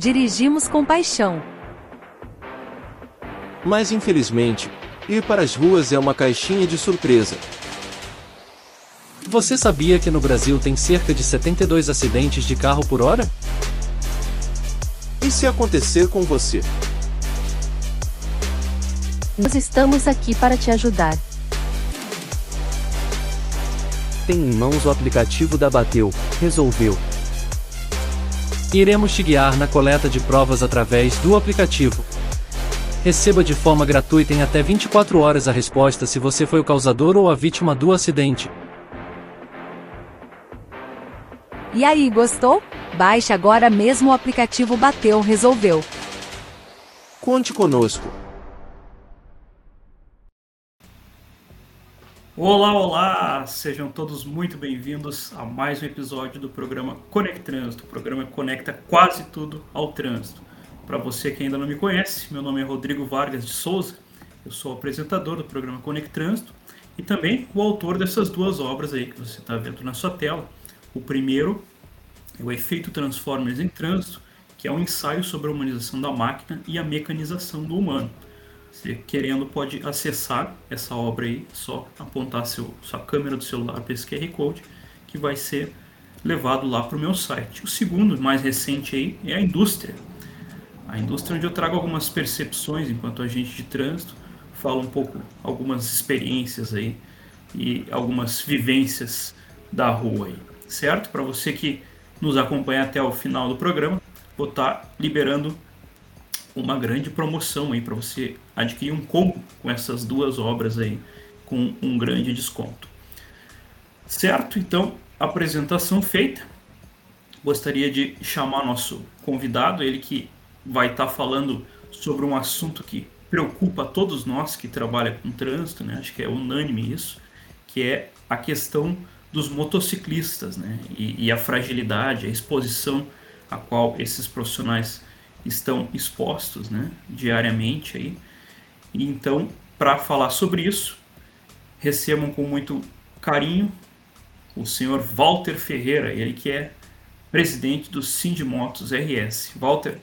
dirigimos com paixão. Mas infelizmente, ir para as ruas é uma caixinha de surpresa. Você sabia que no Brasil tem cerca de 72 acidentes de carro por hora? E se acontecer com você? Nós estamos aqui para te ajudar. Tem em mãos o aplicativo da Bateu, resolveu. Iremos te guiar na coleta de provas através do aplicativo. Receba de forma gratuita em até 24 horas a resposta se você foi o causador ou a vítima do acidente. E aí, gostou? Baixe agora mesmo o aplicativo Bateu Resolveu. Conte conosco. Olá, olá! Sejam todos muito bem-vindos a mais um episódio do programa Conect Trânsito, o programa que conecta quase tudo ao trânsito. Para você que ainda não me conhece, meu nome é Rodrigo Vargas de Souza, eu sou apresentador do programa Conect Trânsito e também o autor dessas duas obras aí que você está vendo na sua tela. O primeiro é o Efeito Transformers em Trânsito, que é um ensaio sobre a humanização da máquina e a mecanização do humano. Você querendo pode acessar essa obra aí, só apontar seu, sua câmera do celular para esse QR Code, que vai ser levado lá para o meu site. O segundo, mais recente aí, é a indústria. A indústria onde eu trago algumas percepções enquanto agente de trânsito, falo um pouco algumas experiências aí e algumas vivências da rua aí, certo? Para você que nos acompanha até o final do programa, vou estar tá liberando uma grande promoção aí para você adquirir um combo com essas duas obras aí com um grande desconto. Certo? Então, apresentação feita. Gostaria de chamar nosso convidado, ele que vai estar tá falando sobre um assunto que preocupa todos nós que trabalham com trânsito, né? Acho que é unânime isso, que é a questão dos motociclistas, né? E, e a fragilidade, a exposição a qual esses profissionais estão expostos né, diariamente. Aí. E então, para falar sobre isso, recebam com muito carinho o senhor Walter Ferreira, ele que é presidente do Sindimotos RS. Walter,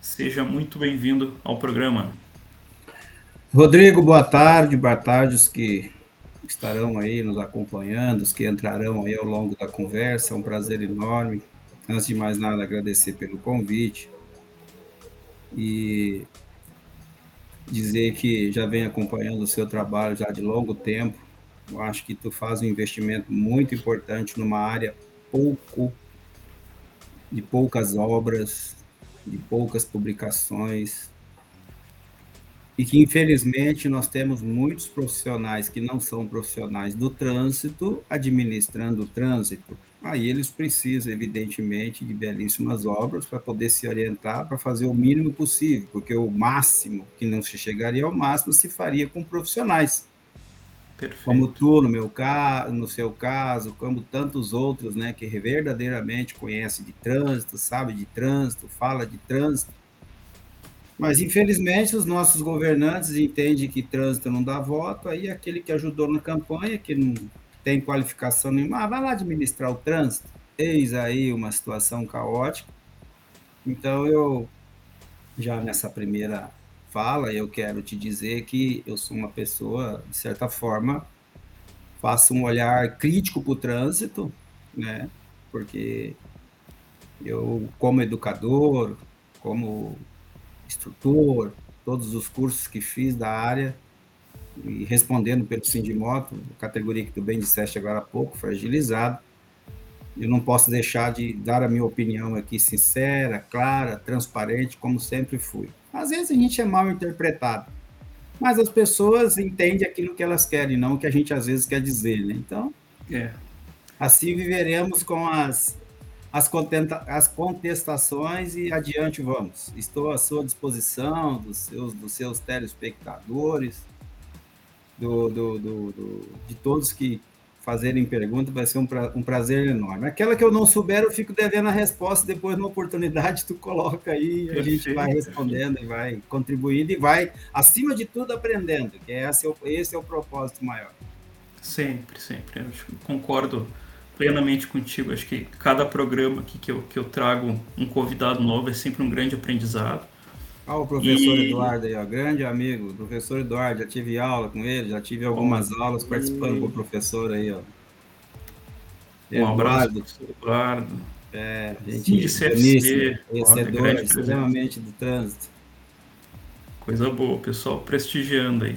seja muito bem-vindo ao programa. Rodrigo, boa tarde, boa tarde os que estarão aí nos acompanhando, os que entrarão aí ao longo da conversa, é um prazer enorme. Antes de mais nada, agradecer pelo convite, e dizer que já vem acompanhando o seu trabalho já de longo tempo. Eu acho que tu faz um investimento muito importante numa área pouco de poucas obras, de poucas publicações, e que infelizmente nós temos muitos profissionais que não são profissionais do trânsito administrando o trânsito. Aí eles precisam, evidentemente, de belíssimas obras para poder se orientar, para fazer o mínimo possível, porque o máximo que não se chegaria ao máximo se faria com profissionais. Perfeito. Como tu, no meu caso, no seu caso, como tantos outros, né, que verdadeiramente conhece de trânsito, sabe de trânsito, fala de trânsito. Mas, infelizmente, os nossos governantes entendem que trânsito não dá voto, aí aquele que ajudou na campanha, que não tem qualificação nenhuma, ah, vai lá administrar o trânsito. Eis aí uma situação caótica. Então, eu, já nessa primeira fala, eu quero te dizer que eu sou uma pessoa, de certa forma, faço um olhar crítico para o trânsito, né? Porque eu, como educador, como instrutor, todos os cursos que fiz da área, e respondendo pelo Sindimoto, categoria que tu bem disseste agora há pouco, fragilizado, eu não posso deixar de dar a minha opinião aqui sincera, clara, transparente, como sempre fui. Às vezes a gente é mal interpretado, mas as pessoas entendem aquilo que elas querem, não o que a gente às vezes quer dizer, né? Então, é. assim viveremos com as, as, contenta, as contestações e adiante vamos. Estou à sua disposição, dos seus, dos seus telespectadores, do, do, do, do, de todos que fazerem pergunta, vai ser um, pra, um prazer enorme. Aquela que eu não souber, eu fico devendo a resposta, depois, na oportunidade, tu coloca aí, a gente vai respondendo e vai contribuindo e vai, acima de tudo, aprendendo, que esse é o, esse é o propósito maior. Sempre, sempre. Eu concordo plenamente contigo. Acho que cada programa que eu, que eu trago um convidado novo é sempre um grande aprendizado. Olha o professor e... Eduardo aí, ó, grande amigo, professor Eduardo, já tive aula com ele, já tive algumas oh, aulas participando e... com o professor aí, ó. Um abraço, professor Eduardo. É, gente, CFC, conhecedor extremamente do trânsito. Coisa boa, pessoal prestigiando aí.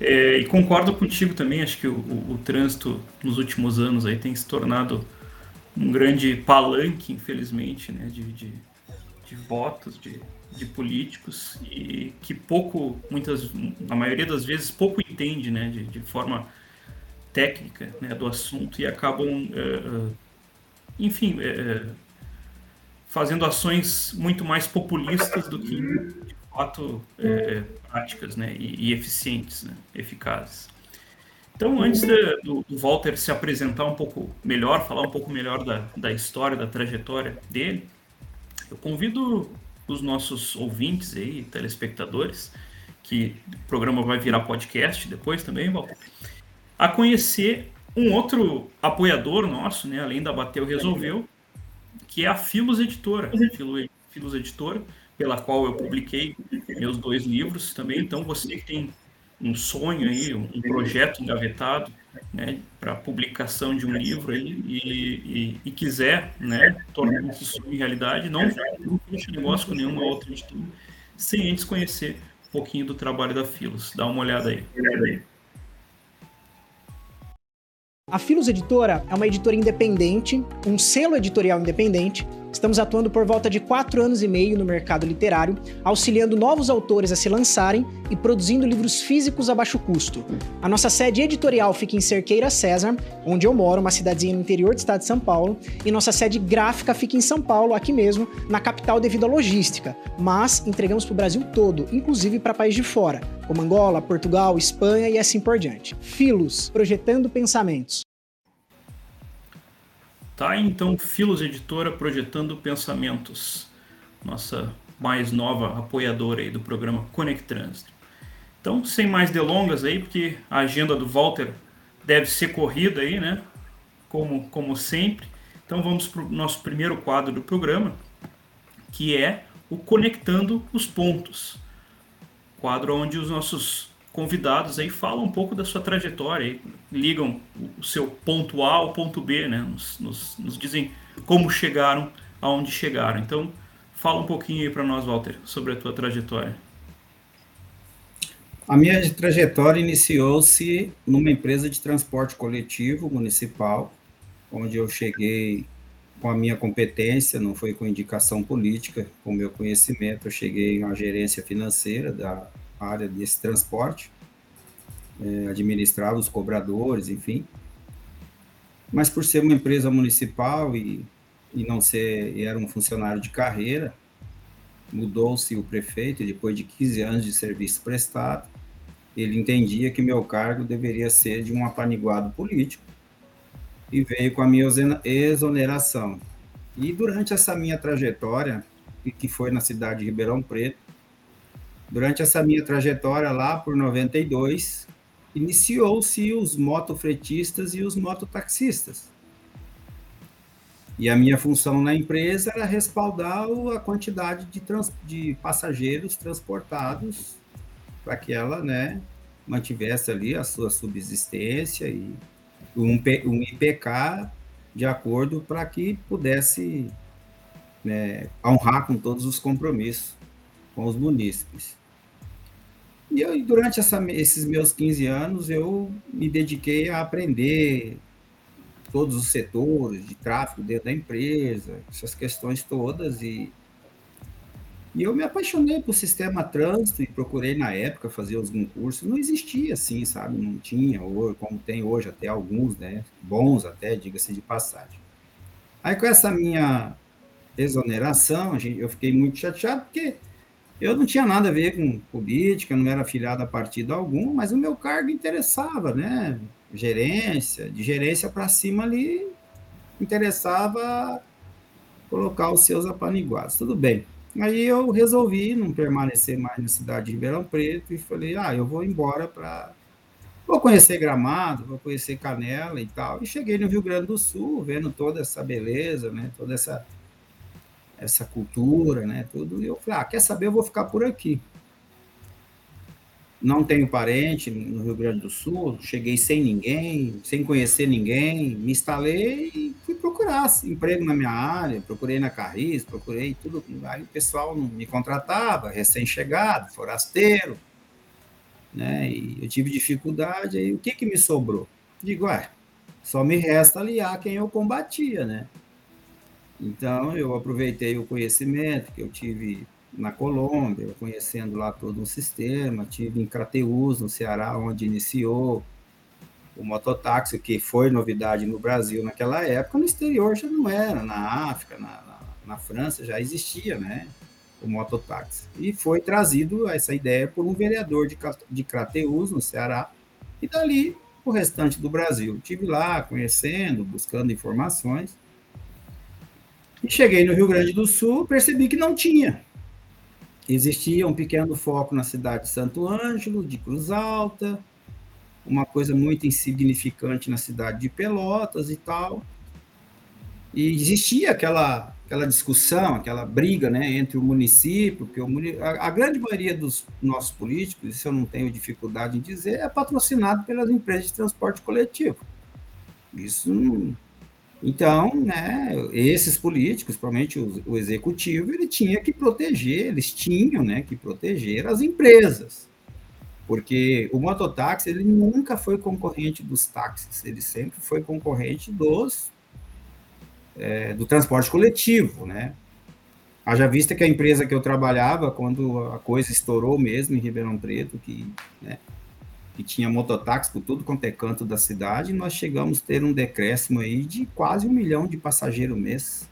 É, e concordo contigo também, acho que o, o, o, trânsito nos últimos anos aí tem se tornado um grande palanque, infelizmente, né, de, de, de votos de, de políticos e que pouco, muitas, a maioria das vezes, pouco entende né, de, de forma técnica né, do assunto e acabam, é, enfim, é, fazendo ações muito mais populistas do que, de fato, é, práticas né, e, e eficientes, né, eficazes. Então, antes de, do, do, Walter se apresentar um pouco melhor, falar um pouco melhor da, da história, da trajetória dele, eu convido os nossos ouvintes aí, telespectadores, que o programa vai virar podcast depois também, Walter, a conhecer um outro apoiador nosso, né, além da Bateu Resolveu, que é a Filos Editora. Filos Editora, pela qual eu publiquei meus dois livros também. Então, você que tem um sonho aí, um projeto engavetado, né, para publicação de um livro aí, e, e, e quiser né, tornar esse sonho realidade, não, não negócio com nenhuma outra editora, sem antes conhecer um pouquinho do trabalho da Filos. Dá uma olhada aí. A Filos Editora é uma editora independente, um selo editorial independente, Estamos atuando por volta de quatro anos e meio no mercado literário, auxiliando novos autores a se lançarem e produzindo livros físicos a baixo custo. A nossa sede editorial fica em Cerqueira César, onde eu moro, uma cidadezinha no interior do estado de São Paulo, e nossa sede gráfica fica em São Paulo, aqui mesmo, na capital devido à logística, mas entregamos para o Brasil todo, inclusive para países de fora, como Angola, Portugal, Espanha e assim por diante. Filos, projetando pensamentos. Tá, então, Filos Editora projetando pensamentos, nossa mais nova apoiadora aí do programa Conect Trânsito. Então, sem mais delongas aí, porque a agenda do Walter deve ser corrida aí, né? Como, como sempre. Então, vamos para o nosso primeiro quadro do programa, que é o Conectando os Pontos. Quadro onde os nossos convidados aí falam um pouco da sua trajetória, ligam o seu ponto A ao ponto B, né? Nos, nos, nos dizem como chegaram aonde chegaram. Então, fala um pouquinho aí para nós, Walter, sobre a tua trajetória. A minha trajetória iniciou-se numa empresa de transporte coletivo municipal, onde eu cheguei com a minha competência, não foi com indicação política, com o meu conhecimento, eu cheguei à gerência financeira da área desse transporte, é, administrava os cobradores, enfim. Mas por ser uma empresa municipal e, e não ser, e era um funcionário de carreira, mudou-se o prefeito depois de 15 anos de serviço prestado. Ele entendia que meu cargo deveria ser de um apaniguado político e veio com a minha exoneração. E durante essa minha trajetória, que foi na cidade de Ribeirão Preto, Durante essa minha trajetória lá por 92, iniciou-se os motofretistas e os mototaxistas. E a minha função na empresa era respaldar a quantidade de, trans, de passageiros transportados para que ela né, mantivesse ali a sua subsistência e um, um IPK de acordo para que pudesse né, honrar com todos os compromissos com os munícipes. E eu, durante essa, esses meus 15 anos, eu me dediquei a aprender todos os setores de tráfego dentro da empresa, essas questões todas, e, e eu me apaixonei por sistema trânsito e procurei, na época, fazer algum curso. Não existia assim, sabe? Não tinha, como tem hoje até alguns, né? Bons até, diga-se de passagem. Aí, com essa minha exoneração, eu fiquei muito chateado, porque eu não tinha nada a ver com política, não era afiliado a partido algum, mas o meu cargo interessava, né? Gerência, de gerência para cima ali, interessava colocar os seus apaniguados. Tudo bem. Aí eu resolvi não permanecer mais na cidade de Ribeirão Preto e falei, ah, eu vou embora para vou conhecer Gramado, vou conhecer Canela e tal. E cheguei no Rio Grande do Sul, vendo toda essa beleza, né? Toda essa essa cultura, né? Tudo. E eu falei, ah, quer saber? Eu vou ficar por aqui não tenho parente no Rio Grande do Sul, cheguei sem ninguém, sem conhecer ninguém, me instalei e fui procurar emprego na minha área, procurei na Carris, procurei tudo, aí o pessoal não me contratava, recém-chegado, forasteiro, né, e eu tive dificuldade, aí o que que me sobrou? Digo, ué, só me resta aliar quem eu combatia, né, então eu aproveitei o conhecimento que eu tive na Colômbia, conhecendo lá todo um sistema. Tive em Crateús, no Ceará, onde iniciou o mototáxi, que foi novidade no Brasil naquela época, no exterior já não era, na África, na, na, na França já existia, né, o mototáxi. E foi trazido essa ideia por um vereador de, de Crateús, no Ceará, e dali o restante do Brasil. Tive lá conhecendo, buscando informações, e cheguei no Rio Grande do Sul, percebi que não tinha existia um pequeno foco na cidade de Santo Ângelo, de Cruz Alta, uma coisa muito insignificante na cidade de Pelotas e tal. E existia aquela, aquela discussão, aquela briga né, entre o município, que o, a, a grande maioria dos nossos políticos, isso eu não tenho dificuldade em dizer, é patrocinado pelas empresas de transporte coletivo. Isso não, então, né, esses políticos, provavelmente o, o, executivo, ele tinha que proteger, eles tinham né, que proteger as empresas. Porque o mototáxi, ele nunca foi concorrente dos táxis, ele sempre foi concorrente dos é, do transporte coletivo, né? Haja vista que a empresa que eu trabalhava, quando a coisa estourou mesmo em Ribeirão Preto, que né, que tinha mototáxi por tudo quanto é canto da cidade, nós chegamos a ter um decréscimo aí de quase um milhão de passageiros mês.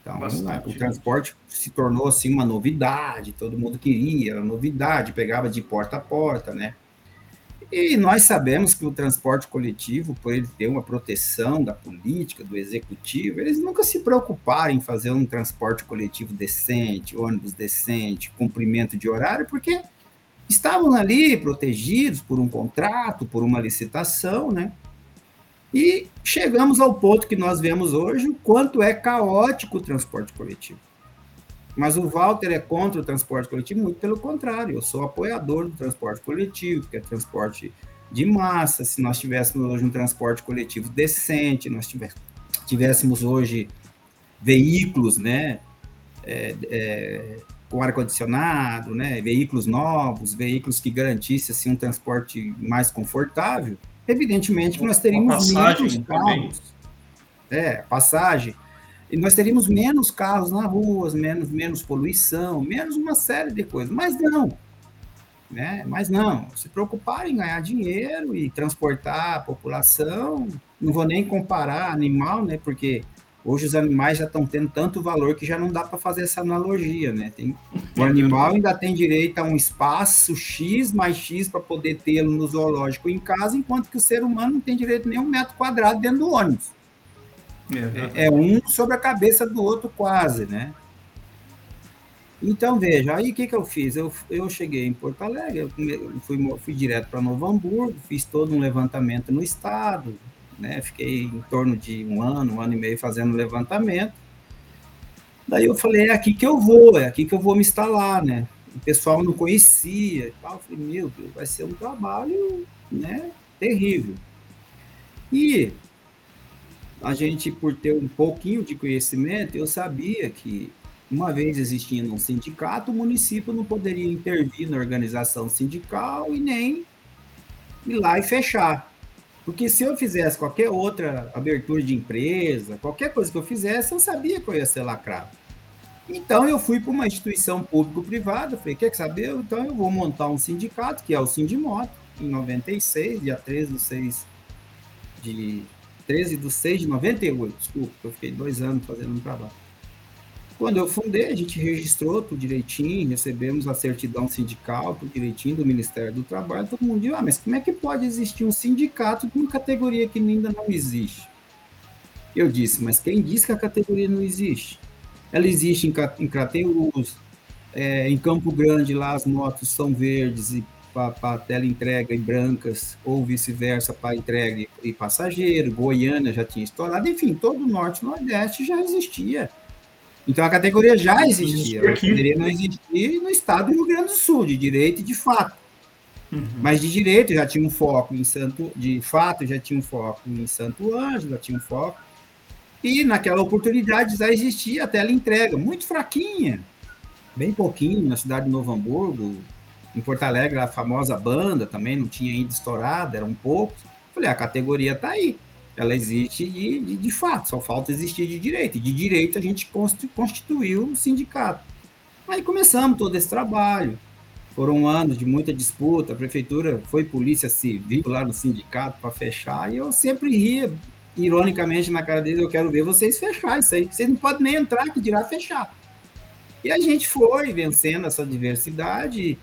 Então, né, o transporte se tornou assim uma novidade, todo mundo queria, era novidade, pegava de porta a porta, né? E nós sabemos que o transporte coletivo, por ele ter uma proteção da política, do executivo, eles nunca se preocuparam em fazer um transporte coletivo decente, ônibus decente, cumprimento de horário, porque estavam ali protegidos por um contrato, por uma licitação, né? E chegamos ao ponto que nós vemos hoje o quanto é caótico o transporte coletivo. Mas o Walter é contra o transporte coletivo, muito pelo contrário, eu sou apoiador do transporte coletivo, que é transporte de massa. Se nós tivéssemos hoje um transporte coletivo decente, nós tivéssemos hoje veículos, né, é, é, com ar-condicionado, né, veículos novos, veículos que garantissem assim, um transporte mais confortável, evidentemente que nós teríamos menos carros. É, passagem. E nós teríamos menos carros na rua, menos, menos poluição, menos uma série de coisas. Mas não. Né? Mas não. Se preocupar em ganhar dinheiro e transportar a população, não vou nem comparar animal, né? Porque Hoje os animais já estão tendo tanto valor que já não dá para fazer essa analogia, né? Tem, o animal ainda tem direito a um espaço X mais X para poder tê-lo no zoológico em casa, enquanto que o ser humano não tem direito nem um metro quadrado dentro do ônibus. É, é, um sobre a cabeça do outro quase, né? Então, veja, aí o que, que eu fiz? Eu, eu cheguei em Porto Alegre, eu fui, fui direto para Novo Hamburgo, fiz todo um levantamento no estado, né? Fiquei em torno de um ano, um ano e meio fazendo levantamento. Daí eu falei, é aqui que eu vou, é aqui que eu vou me instalar, né? O pessoal não conhecia e tal. Eu falei, meu Deus, vai ser um trabalho, né? Terrível. E a gente, por ter um pouquinho de conhecimento, eu sabia que uma vez existindo um sindicato, o município não poderia intervir na organização sindical e nem ir lá e fechar. Porque se eu fizesse qualquer outra abertura de empresa, qualquer coisa que eu fizesse, eu sabia que eu ia ser lacrado. Então eu fui para uma instituição público-privada, falei, quer saber? Então eu vou montar um sindicato, que é o Sindimoto, em 96, dia 13 de 6 de 13 de 6 de 98, desculpa, eu fiquei dois anos fazendo um trabalho. Quando eu fundei, a gente registrou tudo direitinho, recebemos a certidão sindical, tudo direitinho do Ministério do Trabalho, todo mundo disse, ah, mas como é que pode existir um sindicato de uma categoria que ainda não existe? Eu disse, mas quem disse que a categoria não existe? Ela existe em, em Crateús, é, em Campo Grande, lá as motos são verdes e para tela entrega em brancas, ou vice-versa para entrega e passageiro, Goiânia já tinha estourado, enfim, todo o norte e nordeste já existia. Então a categoria já existia, ela poderia não existir no estado do Rio Grande do Sul, de direito e de fato. Uhum. Mas de direito já tinha um foco em Santo, de fato já tinha um foco em Santo Ângelo, já tinha um foco. E naquela oportunidade já existia a tela entrega, muito fraquinha, bem pouquinho, na cidade de Novo Hamburgo, em Porto Alegre, a famosa banda também não tinha ainda estourado, eram poucos. Falei, a categoria está aí. Ela existe de, de, de, fato, só falta existir de direito. E de direito a gente constituiu o sindicato. Aí começamos todo esse trabalho. Foram anos de muita disputa, a prefeitura foi polícia civil lá no sindicato para fechar, e eu sempre ria, ironicamente, na cara deles, eu quero ver vocês fechar isso aí, vocês não podem nem entrar, que dirá fechar. E a gente foi vencendo essa diversidade,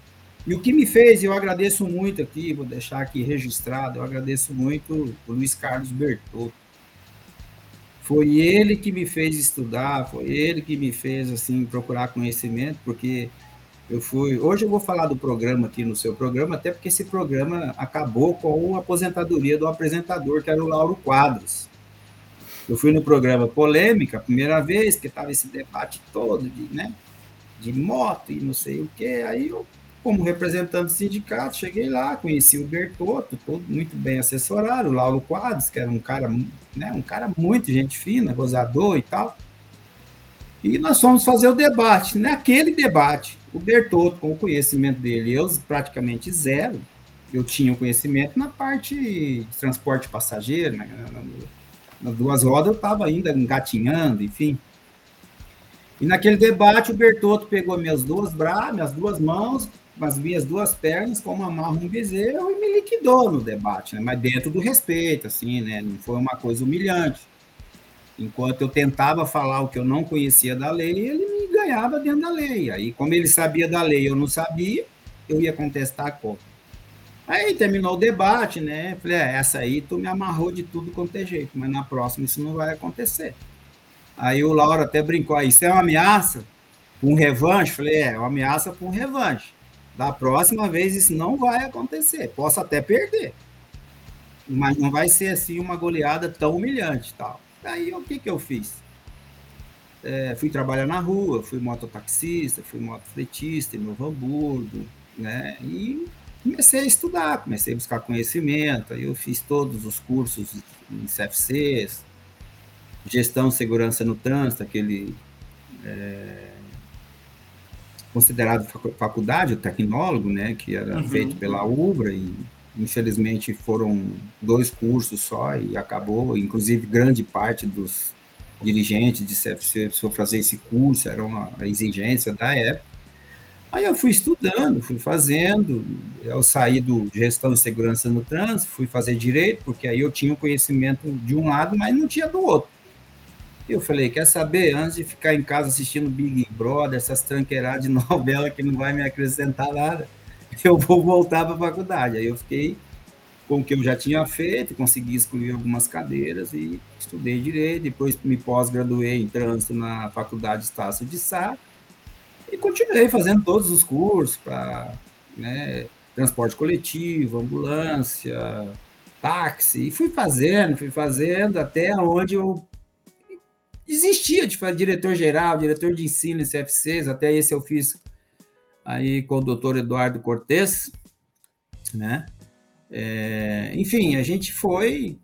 e o que me fez, eu agradeço muito aqui, vou deixar aqui registrado, eu agradeço muito o Luiz Carlos Bertotto. Foi ele que me fez estudar, foi ele que me fez assim procurar conhecimento, porque eu fui. Hoje eu vou falar do programa aqui no seu programa, até porque esse programa acabou com a aposentadoria do apresentador, que era o Lauro Quadros. Eu fui no programa Polêmica, primeira vez, que estava esse debate todo de, né, de moto e não sei o quê. Aí eu como representante do sindicato, cheguei lá, conheci o Bertotto, todo muito bem assessorado, o Laulo Quadros, que era um cara, né, um cara muito gente fina, gozador e tal. E nós fomos fazer o debate. Naquele debate, o Bertotto, com o conhecimento dele, eu praticamente zero, eu tinha o conhecimento na parte de transporte passageiro, né, nas duas rodas eu estava ainda engatinhando, enfim. E naquele debate, o Bertotto pegou minhas duas braças, minhas duas mãos, as minhas duas pernas como amarro um bezerro e me liquidou no debate, né? mas dentro do respeito, assim, né? Não foi uma coisa humilhante. Enquanto eu tentava falar o que eu não conhecia da lei, ele me ganhava dentro da lei. Aí, como ele sabia da lei, eu não sabia, eu ia contestar como. Aí terminou o debate, né? Falei, é, essa aí tu me amarrou de tudo quanto é jeito, mas na próxima isso não vai acontecer. Aí o Laura até brincou, aí, isso é uma ameaça? Um revanche? Falei, é, uma ameaça com um revanche. Da próxima vez isso não vai acontecer. Posso até perder. Mas não vai ser assim uma goleada tão humilhante. Tal. Aí o que, que eu fiz? É, fui trabalhar na rua, fui mototaxista, fui motofletista em Novo Hamburgo, né? E comecei a estudar, comecei a buscar conhecimento. Aí eu fiz todos os cursos em CFCs, gestão segurança no trânsito, aquele é, considerado faculdade, o tecnólogo, né, que era uhum. feito pela UBRA e infelizmente foram dois cursos só e acabou, inclusive grande parte dos dirigentes de CFC precisou fazer esse curso, era uma exigência da época. Aí eu fui estudando, fui fazendo, eu saí do gestão de segurança no trânsito, fui fazer direito, porque aí eu tinha o conhecimento de um lado, mas não tinha do outro. Eu falei, quer saber, antes de ficar em casa assistindo Big Brother, essas tranqueiradas de novela que não vai me acrescentar nada, eu vou voltar para a faculdade. Aí eu fiquei com o que eu já tinha feito, consegui excluir algumas cadeiras e estudei direito, depois me pós-graduei em trânsito na Faculdade Estácio de Sá e continuei fazendo todos os cursos para né, transporte coletivo, ambulância, táxi, e fui fazendo, fui fazendo até onde eu existia de fazer diretor-geral, diretor de ensino em CFCs, até esse eu fiz aí com o doutor Eduardo Cortes, né? É, enfim, a gente foi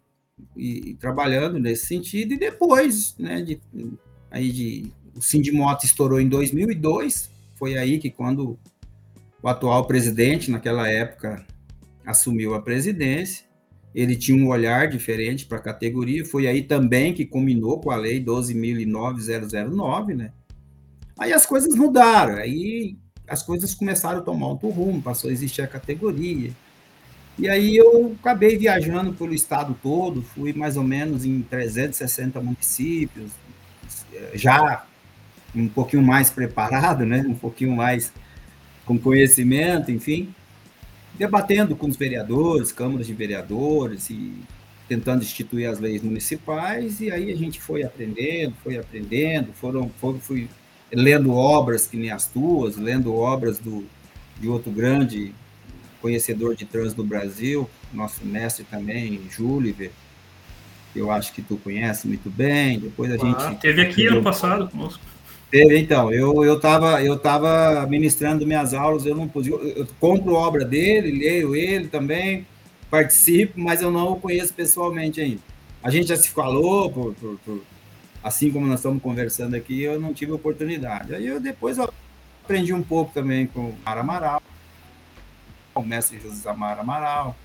e, trabalhando nesse sentido e depois, né, de, aí de, o Sindimoto estourou em 2002, foi aí que quando o atual presidente, naquela época, assumiu a presidência, ele tinha um olhar diferente para a categoria, foi aí também que combinou com a lei 12.009, né? Aí as coisas mudaram, aí as coisas começaram a tomar outro rumo, passou a existir a categoria. E aí eu acabei viajando pelo estado todo, fui mais ou menos em 360 municípios, já um pouquinho mais preparado, né? Um pouquinho mais com conhecimento, enfim debatendo com os vereadores, câmaras de vereadores e tentando instituir as leis municipais e aí a gente foi aprendendo, foi aprendendo, foram, foram fui lendo obras que nem as tuas, lendo obras do, de outro grande conhecedor de trânsito do Brasil, nosso mestre também, Júlio, eu acho que tu conhece muito bem. Depois a ah, gente. Teve aqui ano passado conosco. Teve, então. Eu, eu, tava, eu tava ministrando minhas aulas, eu não podia. Eu, compro obra dele, leio ele também, participo, mas eu não o conheço pessoalmente ainda. A gente já se falou, por, por, por, assim como nós estamos conversando aqui, eu não tive oportunidade. Aí eu depois eu aprendi um pouco também com o Mara Amaral, o mestre José Amara Amaral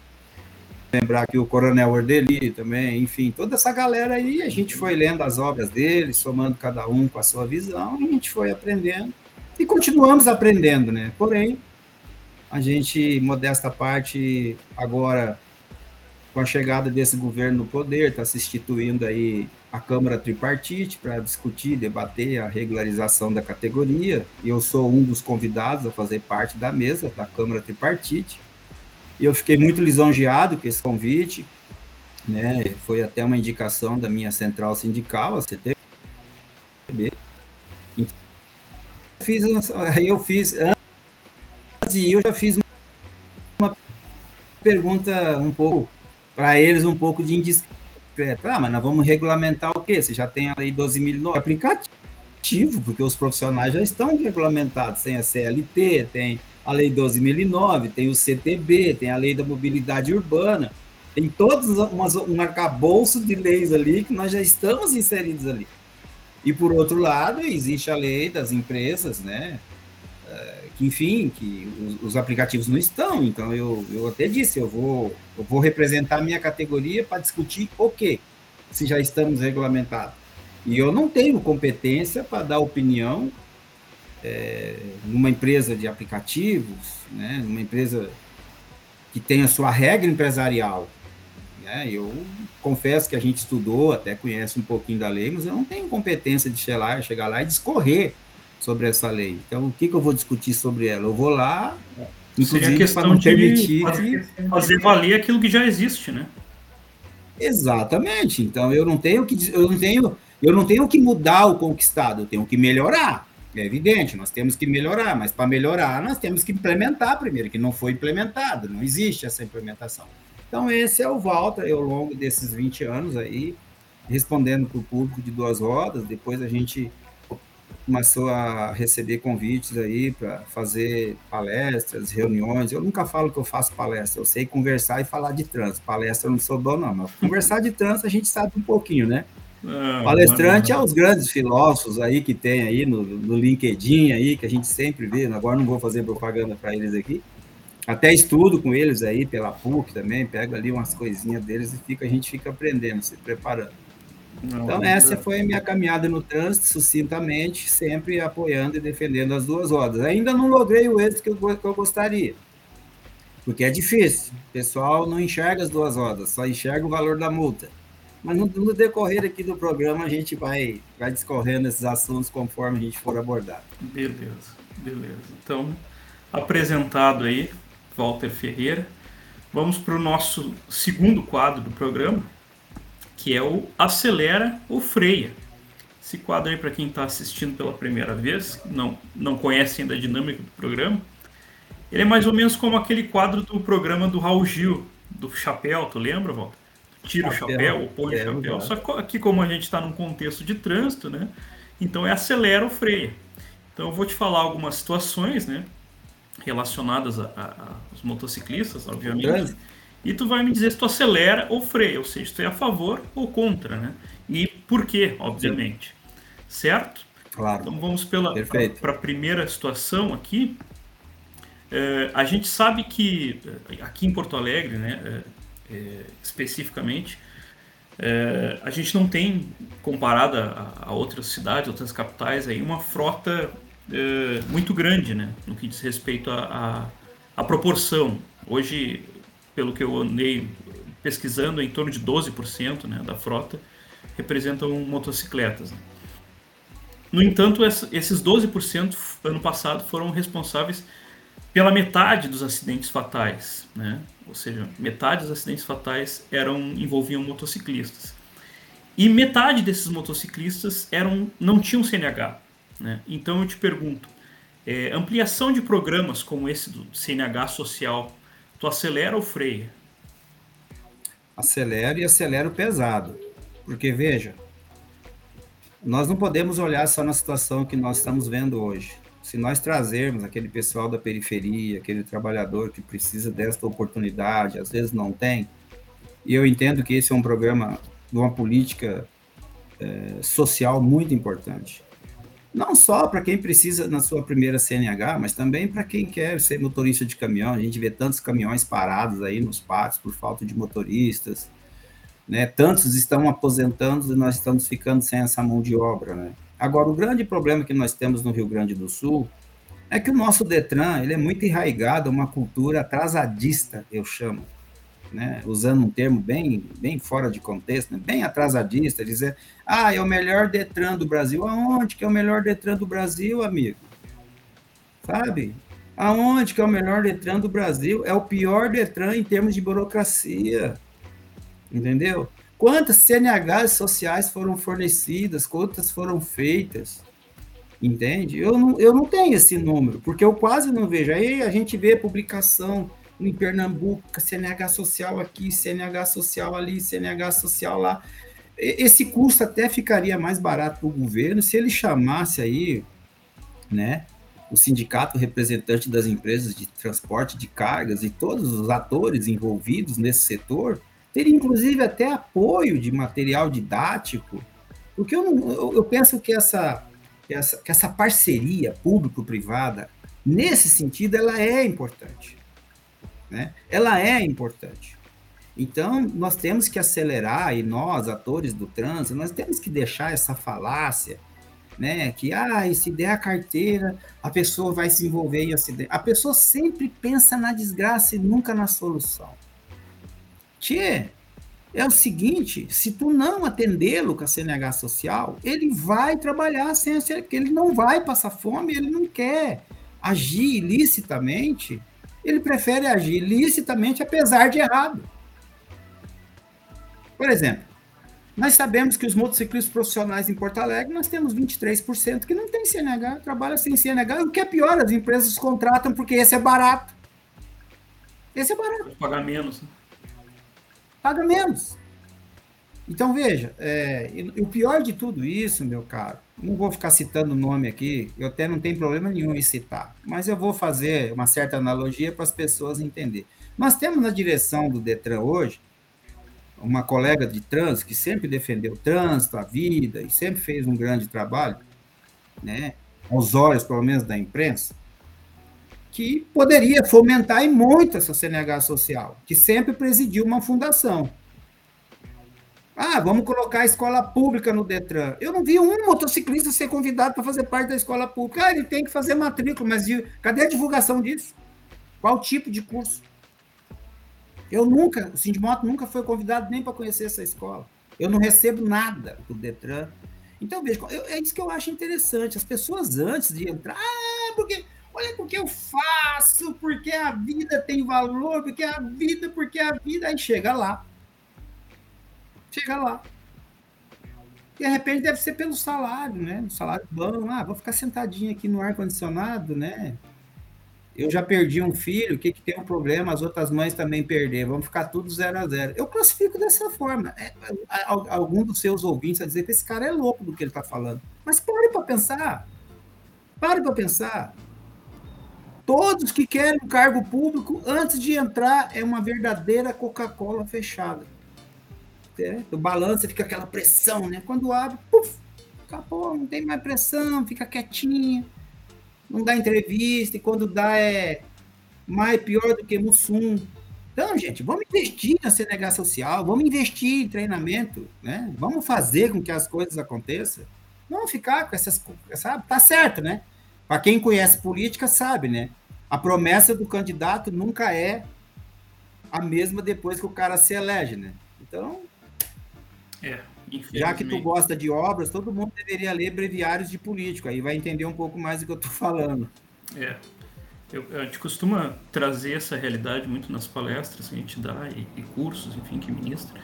lembrar que o Coronel Ordeli também, enfim, toda essa galera aí, a gente foi lendo as obras deles, somando cada um com a sua visão, e a gente foi aprendendo, e continuamos aprendendo, né? Porém, a gente, modesta parte, agora, com a chegada desse governo no poder, está se instituindo aí a Câmara Tripartite para discutir, debater a regularização da categoria, eu sou um dos convidados a fazer parte da mesa da Câmara Tripartite, e eu fiquei muito lisonjeado com esse convite, né? Foi até uma indicação da minha central sindical, a CTB. Então, eu fiz, eu fiz antes eu já fiz uma pergunta um pouco para eles um pouco de indiscreto. Ah, mas nós vamos regulamentar o quê? Você já tem a lei 12.009 aplicativo, porque os profissionais já estão regulamentados, tem a CLT, tem a Lei 12.009, tem o CTB, tem a Lei da Mobilidade Urbana, tem todos um arcabouço de leis ali que nós já estamos inseridos ali. E, por outro lado, existe a lei das empresas, né? Eh, que, enfim, que os, os aplicativos não estão. Então, eu, eu até disse, eu vou, eu vou representar a minha categoria para discutir o quê? Se já estamos regulamentados. E eu não tenho competência para dar opinião é, numa empresa de aplicativos, né, numa empresa que tem a sua regra empresarial. Né, eu confesso que a gente estudou, até conhece um pouquinho da lei, mas eu não tenho competência de chegar lá, chegar lá e discorrer sobre essa lei. Então, o que, que eu vou discutir sobre ela? Eu vou lá, inclusive para não permitir fazer, fazer valer aquilo que já existe, né? Exatamente. Então, eu não tenho que eu não tenho eu não tenho que mudar o conquistado, eu tenho que melhorar. É evidente, nós temos que melhorar, mas para melhorar, nós temos que implementar primeiro, que não foi implementado, não existe essa implementação. Então, esse é o Walter, ao longo desses 20 anos aí, respondendo para o público de duas rodas, depois a gente começou a receber convites aí para fazer palestras, reuniões. Eu nunca falo que eu faço palestra, eu sei conversar e falar de trânsito. Palestra eu não sou bom, não, mas conversar de trânsito a gente sabe um pouquinho, né? Ah, Palestrante é os grandes filósofos aí que tem aí no, no LinkedIn aí, que a gente sempre vê, agora não vou fazer propaganda para eles aqui. Até estudo com eles aí pela PUC também, pego ali umas coisinhas deles e fica, a gente fica aprendendo, se preparando. Não, então, essa foi a minha caminhada no trânsito, sucintamente, sempre apoiando e defendendo as duas rodas. Ainda não logrei o êxito que eu, que eu gostaria, porque é difícil. O pessoal não enxerga as duas rodas, só enxerga o valor da multa. Mas no, no, decorrer aqui do programa a gente vai, vai discorrendo esses assuntos conforme a gente for abordar. Beleza, beleza. Então, apresentado aí, Walter Ferreira, vamos para o nosso segundo quadro do programa, que é o Acelera ou Freia. Esse quadro aí, para quem está assistindo pela primeira vez, não, não conhece ainda a dinâmica do programa, ele é mais ou menos como aquele quadro do programa do Raul Gil, do Chapéu, tu lembra, Walter? Tira o chapéu, ou põe o chapéu. Só que aqui, como a gente está num contexto de trânsito, né? Então é acelera ou freia. Então eu vou te falar algumas situações, né? Relacionadas aos motociclistas, obviamente. E tu vai me dizer se tu acelera ou freia, ou seja, se tu é a favor ou contra, né? E por quê, obviamente. Sim. Certo? Claro. Então vamos para a primeira situação aqui. É, a gente sabe que eh, aqui em Porto Alegre, né? É, é, especificamente, é, a gente não tem, comparada a, outras cidades, outras capitais, aí, uma frota é, muito grande né, no que diz respeito à proporção. Hoje, pelo que eu andei pesquisando, em torno de 12% né, da frota representam motocicletas. Né. No entanto, esses 12% ano passado foram responsáveis pela metade dos acidentes fatais, né? Ou seja, metade dos acidentes fatais eram envolviam motociclistas. E metade desses motociclistas eram não tinham CNH. Né? Então eu te pergunto, é, ampliação de programas como esse do CNH social, Tu acelera ou freia? Acelero e acelero pesado. Porque, veja, nós não podemos olhar só na situação que nós estamos vendo hoje. Se nós trazermos aquele pessoal da periferia, aquele trabalhador que precisa desta oportunidade, às vezes não tem, e eu entendo que esse é um programa de uma política é, social muito importante. Não só para quem precisa na sua primeira CNH, mas também para quem quer ser motorista de caminhão. A gente vê tantos caminhões parados aí nos pátios por falta de motoristas, né? Tantos estão aposentando e nós estamos ficando sem essa mão de obra, né? Agora, o grande problema que nós temos no Rio Grande do Sul é que o nosso Detran ele é muito enraizado uma cultura atrasadista, eu chamo né, usando um termo bem, bem fora de contexto, né, bem atrasadista, dizer, ah, é o melhor Detran do Brasil. Aonde que é o melhor Detran do Brasil, amigo? Sabe? Aonde que é o melhor Detran do Brasil? É o pior Detran em termos de burocracia. Entendeu? Quantas CNHs sociais foram fornecidas? Quantas foram feitas? Entende? Eu não, eu não tenho esse número, porque eu quase não vejo. Aí a gente vê publicação em Pernambuco, CNH social aqui, CNH social ali, CNH social lá. Esse custo até ficaria mais barato para o governo se ele chamasse aí, né, o sindicato representante das empresas de transporte de cargas e todos os atores envolvidos nesse setor, teria inclusive até apoio de material didático, porque eu, não, eu, eu penso que essa, essa, que essa parceria público-privada, nesse sentido, ela é importante né? Ela é importante. Então, nós temos que acelerar, e nós, atores do trânsito, nós temos que deixar essa falácia, né? Que, ah, se der a carteira, a pessoa vai se envolver em acidente. A pessoa sempre pensa na desgraça e nunca na solução. Tchê, é o seguinte, se tu não atendê-lo com a CNH social, ele vai trabalhar sem a CNH, ele não vai passar fome, ele não quer agir ilicitamente ele prefere agir licitamente, apesar de errado. Por exemplo, nós sabemos que os motociclistas profissionais em Porto Alegre, nós temos 23% que não tem CNH, trabalha sem CNH. O que é pior, as empresas contratam porque esse é barato. Esse é barato. Paga menos. Né? Paga menos. Então, veja, é, o pior de tudo isso, meu caro, não vou ficar citando o nome aqui, eu até não tenho problema nenhum em citar, mas eu vou fazer uma certa analogia para as pessoas entenderem. Nós temos na direção do Detran hoje uma colega de trânsito que sempre defendeu o trânsito, a vida, e sempre fez um grande trabalho, né, aos olhos, pelo menos, da imprensa, que poderia fomentar e muito essa CNH social, que sempre presidiu uma fundação. Ah, vamos colocar a escola pública no Detran. Eu não vi um motociclista ser convidado para fazer parte da escola pública. Ah, ele tem que fazer matrícula, mas cadê a divulgação disso? Qual tipo de curso? Eu nunca, o Sindimoto nunca foi convidado nem para conhecer essa escola. Eu não recebo nada do Detran. Então, veja, eu, é isso que eu acho interessante. As pessoas antes de entrar, ah, porque olha porque eu faço, porque a vida tem valor, porque a vida, porque a vida, aí chega lá chega lá. De repente deve ser pelo salário, né? salário bom. Ah, vou ficar sentadinho aqui no ar-condicionado, né? Eu já perdi um filho, o que, que tem um problema? As outras mães também perderam. Vamos ficar tudo zero a zero. Eu classifico dessa forma. É, algum dos seus ouvintes vai dizer que esse cara é louco do que ele está falando. Mas pare para pensar. Pare para pensar. Todos que querem um cargo público, antes de entrar, é uma verdadeira Coca-Cola fechada é, o balança, fica aquela pressão, né? Quando abre, puf, acabou, não tem mais pressão, fica quietinho, não dá entrevista, e quando dá é mais pior do que Mussum. Então, gente, vamos investir na CNH social, vamos investir em treinamento, né? Vamos fazer com que as coisas aconteçam. Não ficar com essas coisas, sabe? Tá certo, né? Para quem conhece política, sabe, né? A promessa do candidato nunca é a mesma depois que o cara se elege, né? Então, é, Já que tu gosta de obras, todo mundo deveria ler breviários de político, aí vai entender um pouco mais do que eu estou falando. É. Eu, a gente costuma trazer essa realidade muito nas palestras que a gente dá e, e cursos, enfim, que ministra,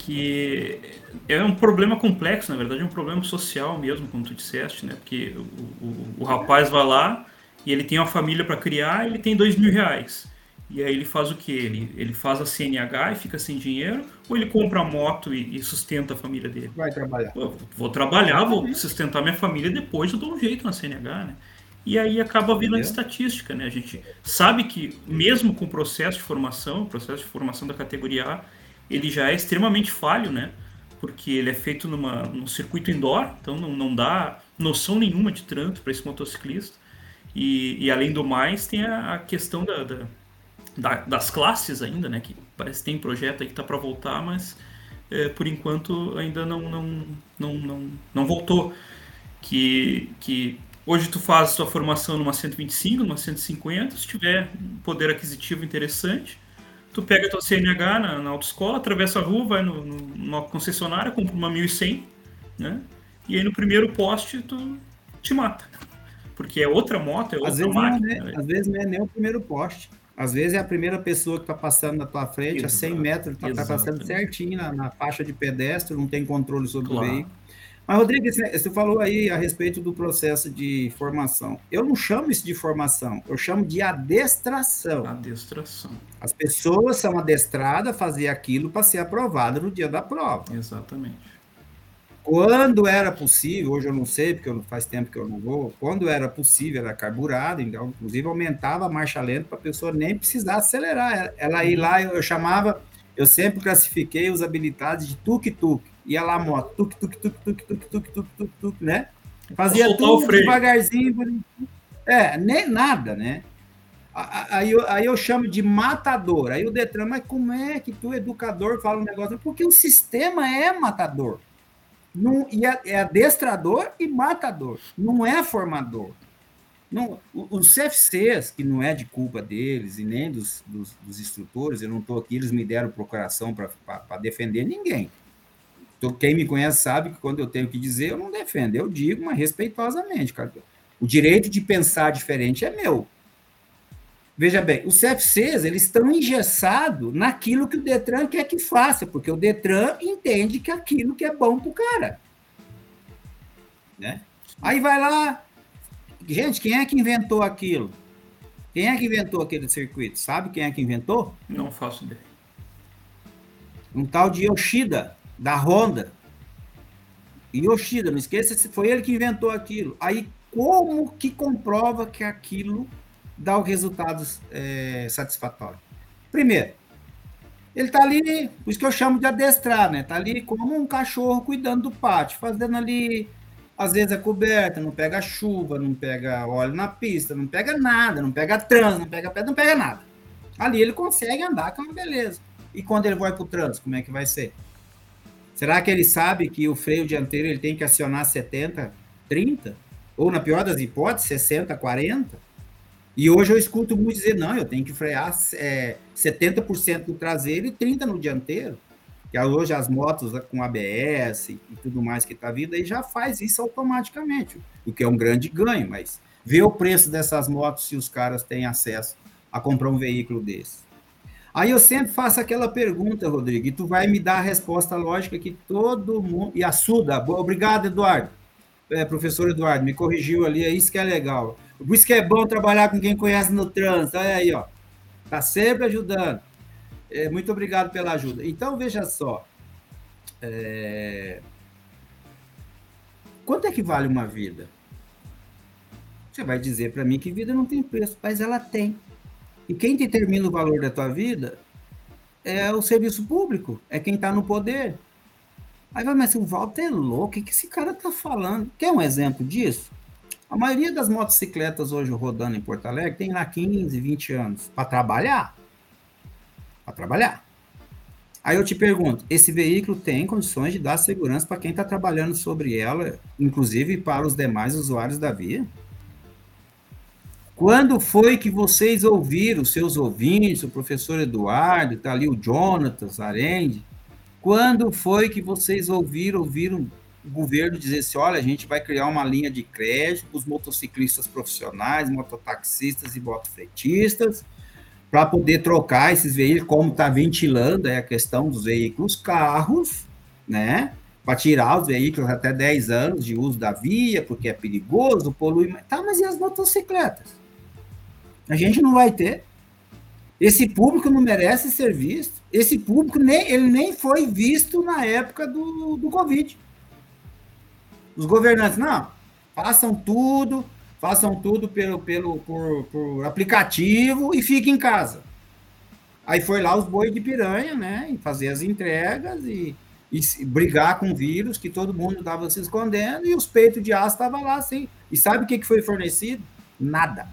que é um problema complexo, na verdade, é um problema social mesmo, como tu disseste, né? Porque o, o, o rapaz vai lá e ele tem uma família para criar, ele tem dois mil reais. E aí ele faz o que? Ele, ele faz a CNH e fica sem dinheiro, ou ele compra a moto e, e sustenta a família dele? Vai trabalhar. Pô, vou trabalhar, vou sustentar minha família depois eu dou um jeito na CNH, né? E aí acaba vindo a estatística, né? A gente sabe que mesmo com o processo de formação, o processo de formação da categoria A, ele já é extremamente falho, né? Porque ele é feito numa, num circuito indoor, então não, não dá noção nenhuma de trânsito para esse motociclista. E, e, além do mais, tem a, a questão da, da, da, das classes ainda, né? Que parece que tem projeto aí que está para voltar, mas é, por enquanto ainda não, não, não, não, não voltou. Que, que hoje tu faz tua formação numa 125, numa 150, se tiver um poder aquisitivo interessante, tu pega tua CNH na, na autoescola, atravessa a rua, vai no, no, numa concessionária, compra uma 1100, né? E aí no primeiro poste tu te mata. Porque é outra moto, é outra às vezes máquina. É, né? Às vezes não é nem o primeiro poste. Às vezes é a primeira pessoa que está passando na tua frente, Exato. a 100 metros, está tá passando certinho na, na, faixa de pedestre, não tem controle sobre claro. o veículo. Mas, Rodrigo, você falou aí a respeito do processo de formação. Eu não chamo isso de formação, eu chamo de adestração. Adestração. As pessoas são adestradas a fazer aquilo para ser aprovado no dia da prova. Exatamente. Quando era possível, hoje eu não sei, porque faz tempo que eu não vou, quando era possível, era carburado, então, inclusive aumentava a marcha lenta para a pessoa nem precisar acelerar. Ela ir lá, eu, eu chamava, eu sempre classifiquei os habilitados de tuk-tuk. Ia lá a moto, tuk-tuk, tuk-tuk, tuk-tuk, tuk-tuk, tuk, né? Fazia tudo devagarzinho. É, nem nada, né? Aí eu, aí eu chamo de matador. Aí o Detran, mas como é que tu, educador, fala um negócio? Porque o sistema é matador. Não, e é, é adestrador e matador, não é formador. Não, os CFCs, que não é de culpa deles e nem dos, dos, dos instrutores, eu não estou aqui, eles me deram procuração para defender ninguém. Então, quem me conhece sabe que quando eu tenho que dizer, eu não defendo, eu digo, mas respeitosamente. Cara. O direito de pensar diferente é meu. Veja bem, os CFCs eles estão engessados naquilo que o Detran quer que faça, porque o Detran entende que aquilo que é bom para o cara. Né? Aí vai lá. Gente, quem é que inventou aquilo? Quem é que inventou aquele circuito? Sabe quem é que inventou? Não faço ideia. Um tal de Yoshida, da Honda. Yoshida, não esqueça, foi ele que inventou aquilo. Aí, como que comprova que aquilo dá o resultado é, satisfatório. Primeiro, ele está ali, por isso que eu chamo de adestrar, né? Está ali como um cachorro cuidando do pátio, fazendo ali, às vezes é coberta, não pega chuva, não pega óleo na pista, não pega nada, não pega trânsito, não pega pedra, não pega nada. Ali ele consegue andar com uma beleza. E quando ele vai para o trânsito, como é que vai ser? Será que ele sabe que o freio dianteiro ele tem que acionar 70, 30? Ou, na pior das hipóteses, 60, 40? E hoje eu escuto muito dizer, não, eu tenho que frear é, 70% no traseiro e 30% no dianteiro. Que hoje as motos com ABS e tudo mais que está vindo, aí já faz isso automaticamente, o que é um grande ganho, mas vê o preço dessas motos se os caras têm acesso a comprar um veículo desse. Aí eu sempre faço aquela pergunta, Rodrigo, e tu vai me dar a resposta lógica que todo mundo. E a Suda, obrigado, Eduardo. É, professor Eduardo, me corrigiu ali, é isso que é legal. Por isso que é bom trabalhar com quem conhece no trânsito. Olha aí, ó. Tá sempre ajudando. É, muito obrigado pela ajuda. Então, veja só. É... Quanto é que vale uma vida? Você vai dizer para mim que vida não tem preço, mas ela tem. E quem determina o valor da tua vida é o serviço público, é quem está no poder. Aí vai, mas o Walter é louco, o que, esse cara está falando? Quer um exemplo disso? A maioria das motocicletas hoje rodando em Porto Alegre tem lá 15, 20 anos para trabalhar. Para trabalhar. Aí eu te pergunto, esse veículo tem condições de dar segurança para quem está trabalhando sobre ela, inclusive para os demais usuários da via? Quando foi que vocês ouviram, seus ouvintes, o professor Eduardo, está ali o Jonathan Zarende, quando foi que vocês ouviram, ouviram o governo dizer assim, olha, a gente vai criar uma linha de crédito para os motociclistas profissionais, mototaxistas e motofretistas, para poder trocar esses veículos, como está ventilando é a questão dos veículos carros, né? Para tirar os veículos até 10 anos de uso da via, porque é perigoso, polui. Tá, mas e as motocicletas? A gente não vai ter. Esse público não merece ser visto. Esse público nem, ele nem foi visto na época do, do Covid. Os governantes, não, façam tudo, façam tudo pelo, pelo, por, por aplicativo e fiquem em casa. Aí foi lá os boi de piranha, né? E fazer as entregas e, e brigar com o vírus, que todo mundo estava se escondendo, e os peitos de aço estavam lá assim. E sabe o que, que foi fornecido? Nada.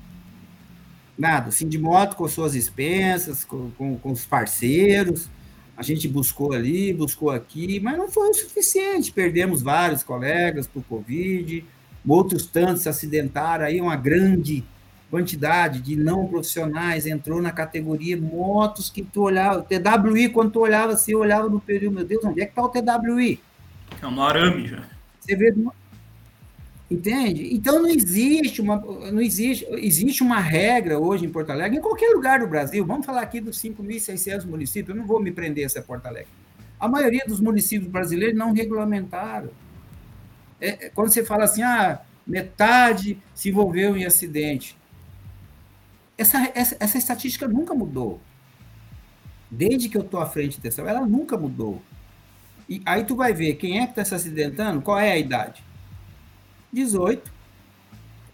Nada. Assim, de moto com suas expensas, com, com, com os parceiros. A gente buscou ali, buscou aqui, mas não foi o suficiente. Perdemos vários colegas por Covid, outros tantos se acidentaram aí, uma grande quantidade de não profissionais entrou na categoria motos que tu olhava, TWI, quando tu olhava assim, eu olhava no período, meu Deus, onde é que tá o TWI? É um arame já. Você vê, entende? Então não existe uma, não existe, existe uma regra hoje em Porto Alegre, em qualquer lugar do Brasil, vamos falar aqui dos 5.600 municípios, eu não vou me prender é Porto Alegre. A maioria dos municípios brasileiros não regulamentaram. É, quando você fala assim, ah, metade se envolveu em acidente, essa, essa, essa estatística nunca mudou. Desde que eu estou à frente dessa, ela nunca mudou. E aí tu vai ver quem é que está se acidentando, qual é a idade? 18.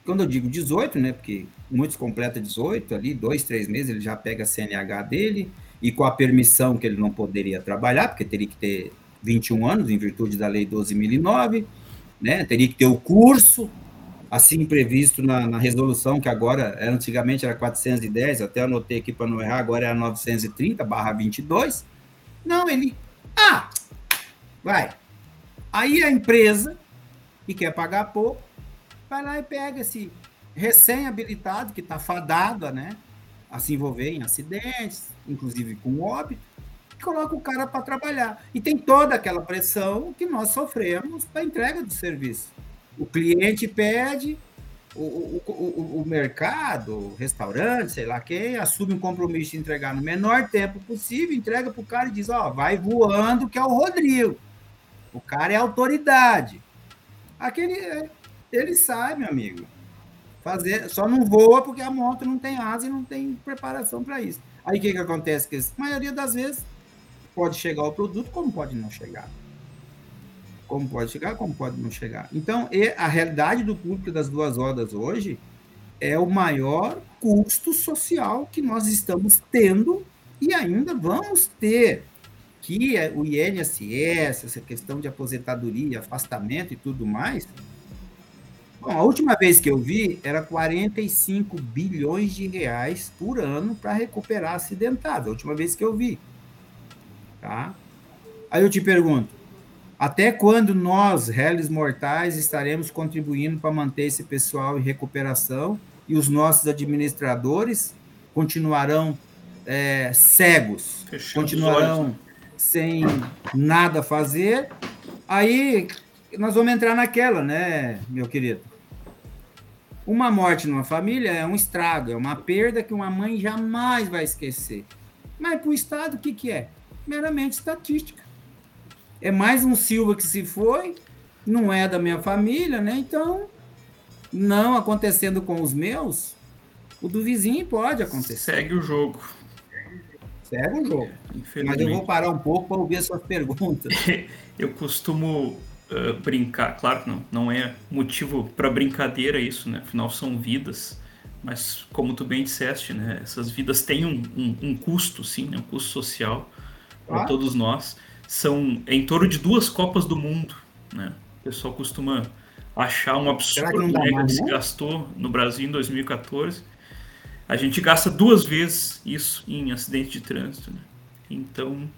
Quando eu digo 18, né? Porque muitos completam 18 ali, dois, três meses, ele já pega a CNH dele, e com a permissão que ele não poderia trabalhar, porque teria que ter 21 anos, em virtude da Lei 12.009, né? Teria que ter o curso, assim previsto na, na, resolução, que agora, antigamente era 410, até anotei aqui para não errar, agora é a 930, barra 22. Não, ele, ah, vai. Aí a empresa, que quer pagar pouco, vai lá e pega esse recém-habilitado, que está fadado né, a se envolver em acidentes, inclusive com óbito, e coloca o cara para trabalhar. E tem toda aquela pressão que nós sofremos para a entrega do serviço. O cliente pede, o, o, o, o, mercado, o restaurante, sei lá quem, assume um compromisso de entregar no menor tempo possível, entrega para o cara e diz: Ó, vai voando, que é o Rodrigo. O cara é autoridade. Aquele, é, ele sai, meu amigo. Fazer, só não voa porque a moto não tem asa e não tem preparação para isso. Aí o que, que acontece? Que a maioria das vezes pode chegar o produto, como pode não chegar como pode chegar, como pode não chegar. Então, a realidade do público das duas rodas hoje é o maior custo social que nós estamos tendo e ainda vamos ter. Que é o INSS, essa questão de aposentadoria, afastamento e tudo mais. Bom, a última vez que eu vi era 45 bilhões de reais por ano para recuperar acidentados. A última vez que eu vi. Tá? Aí eu te pergunto, até quando nós, réis mortais, estaremos contribuindo para manter esse pessoal em recuperação e os nossos administradores continuarão é, cegos, continuarão sem nada fazer? Aí nós vamos entrar naquela, né, meu querido? Uma morte numa família é um estrago, é uma perda que uma mãe jamais vai esquecer. Mas para o Estado, o que, que é? Meramente estatística é mais um Silva que se foi, não é da minha família, né? Então, não acontecendo com os meus, o do vizinho pode acontecer. Segue o jogo. Segue o jogo. Mas eu vou parar um pouco para ouvir as suas perguntas. eu costumo uh, brincar, claro que não, não é motivo para brincadeira isso, né? Afinal, são vidas. Mas, como tu bem disseste, né? Essas vidas têm um, um, um custo, sim, né? um custo social para todos nós são em torno de duas Copas do Mundo. Né? O pessoal costuma achar um absurdo né, que se gastou no Brasil em 2014. A gente gasta duas vezes isso em acidente de trânsito. Né? Então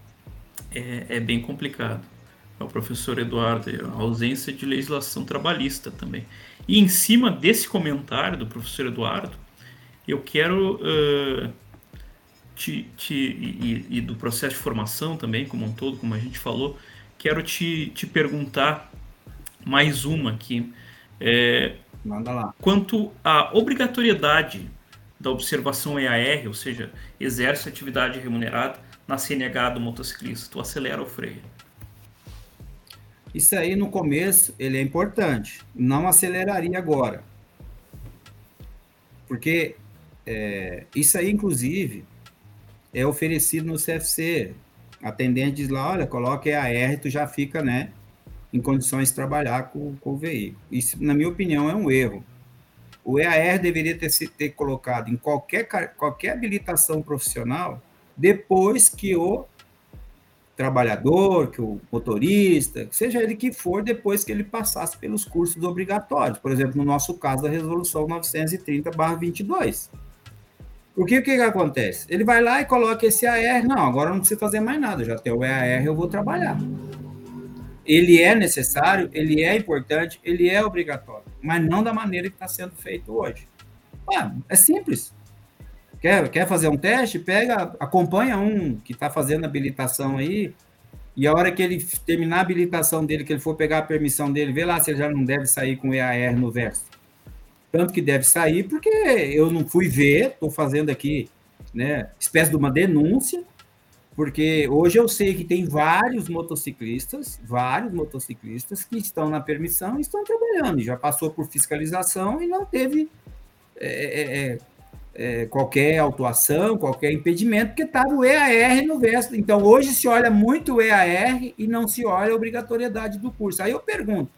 é, é, bem complicado. É o professor Eduardo, a ausência de legislação trabalhista também. E em cima desse comentário do professor Eduardo, eu quero uh, te, te e, e, do processo de formação também, como um todo, como a gente falou, quero te, te perguntar mais uma aqui. É, Manda lá. Quanto à obrigatoriedade da observação EAR, ou seja, exerce atividade remunerada na CNH do motociclista, tu acelera o freio. Isso aí no começo ele é importante, não aceleraria agora, porque é, isso aí inclusive é oferecido no CFC. A atendente diz lá, olha, coloque EAR, tu já fica, né, em condições de trabalhar com, com o veículo. Isso, na minha opinião, é um erro. O EAR deveria ter, ter colocado em qualquer, qualquer habilitação profissional depois que o trabalhador, que o motorista, seja ele que for, depois que ele passasse pelos cursos obrigatórios. Por exemplo, no nosso caso, a resolução 930-22. Porque o que, que acontece? Ele vai lá e coloca esse AR, não, agora não precisa fazer mais nada, já tem o EAR, eu vou trabalhar. Ele é necessário, ele é importante, ele é obrigatório, mas não da maneira que está sendo feito hoje. Ah, é simples. Quer, quer fazer um teste? Pega, acompanha um que está fazendo habilitação aí, e a hora que ele terminar a habilitação dele, que ele for pegar a permissão dele, vê lá se ele já não deve sair com EAR no verso. Tanto que deve sair, porque eu não fui ver, estou fazendo aqui, né, espécie de uma denúncia, porque hoje eu sei que tem vários motociclistas, vários motociclistas que estão na permissão e estão trabalhando, já passou por fiscalização e não teve é, é, é é, qualquer autuação, qualquer impedimento, porque estava o EAR no verso. Então, hoje se olha muito o EAR e não se olha a obrigatoriedade do curso. Aí eu pergunto,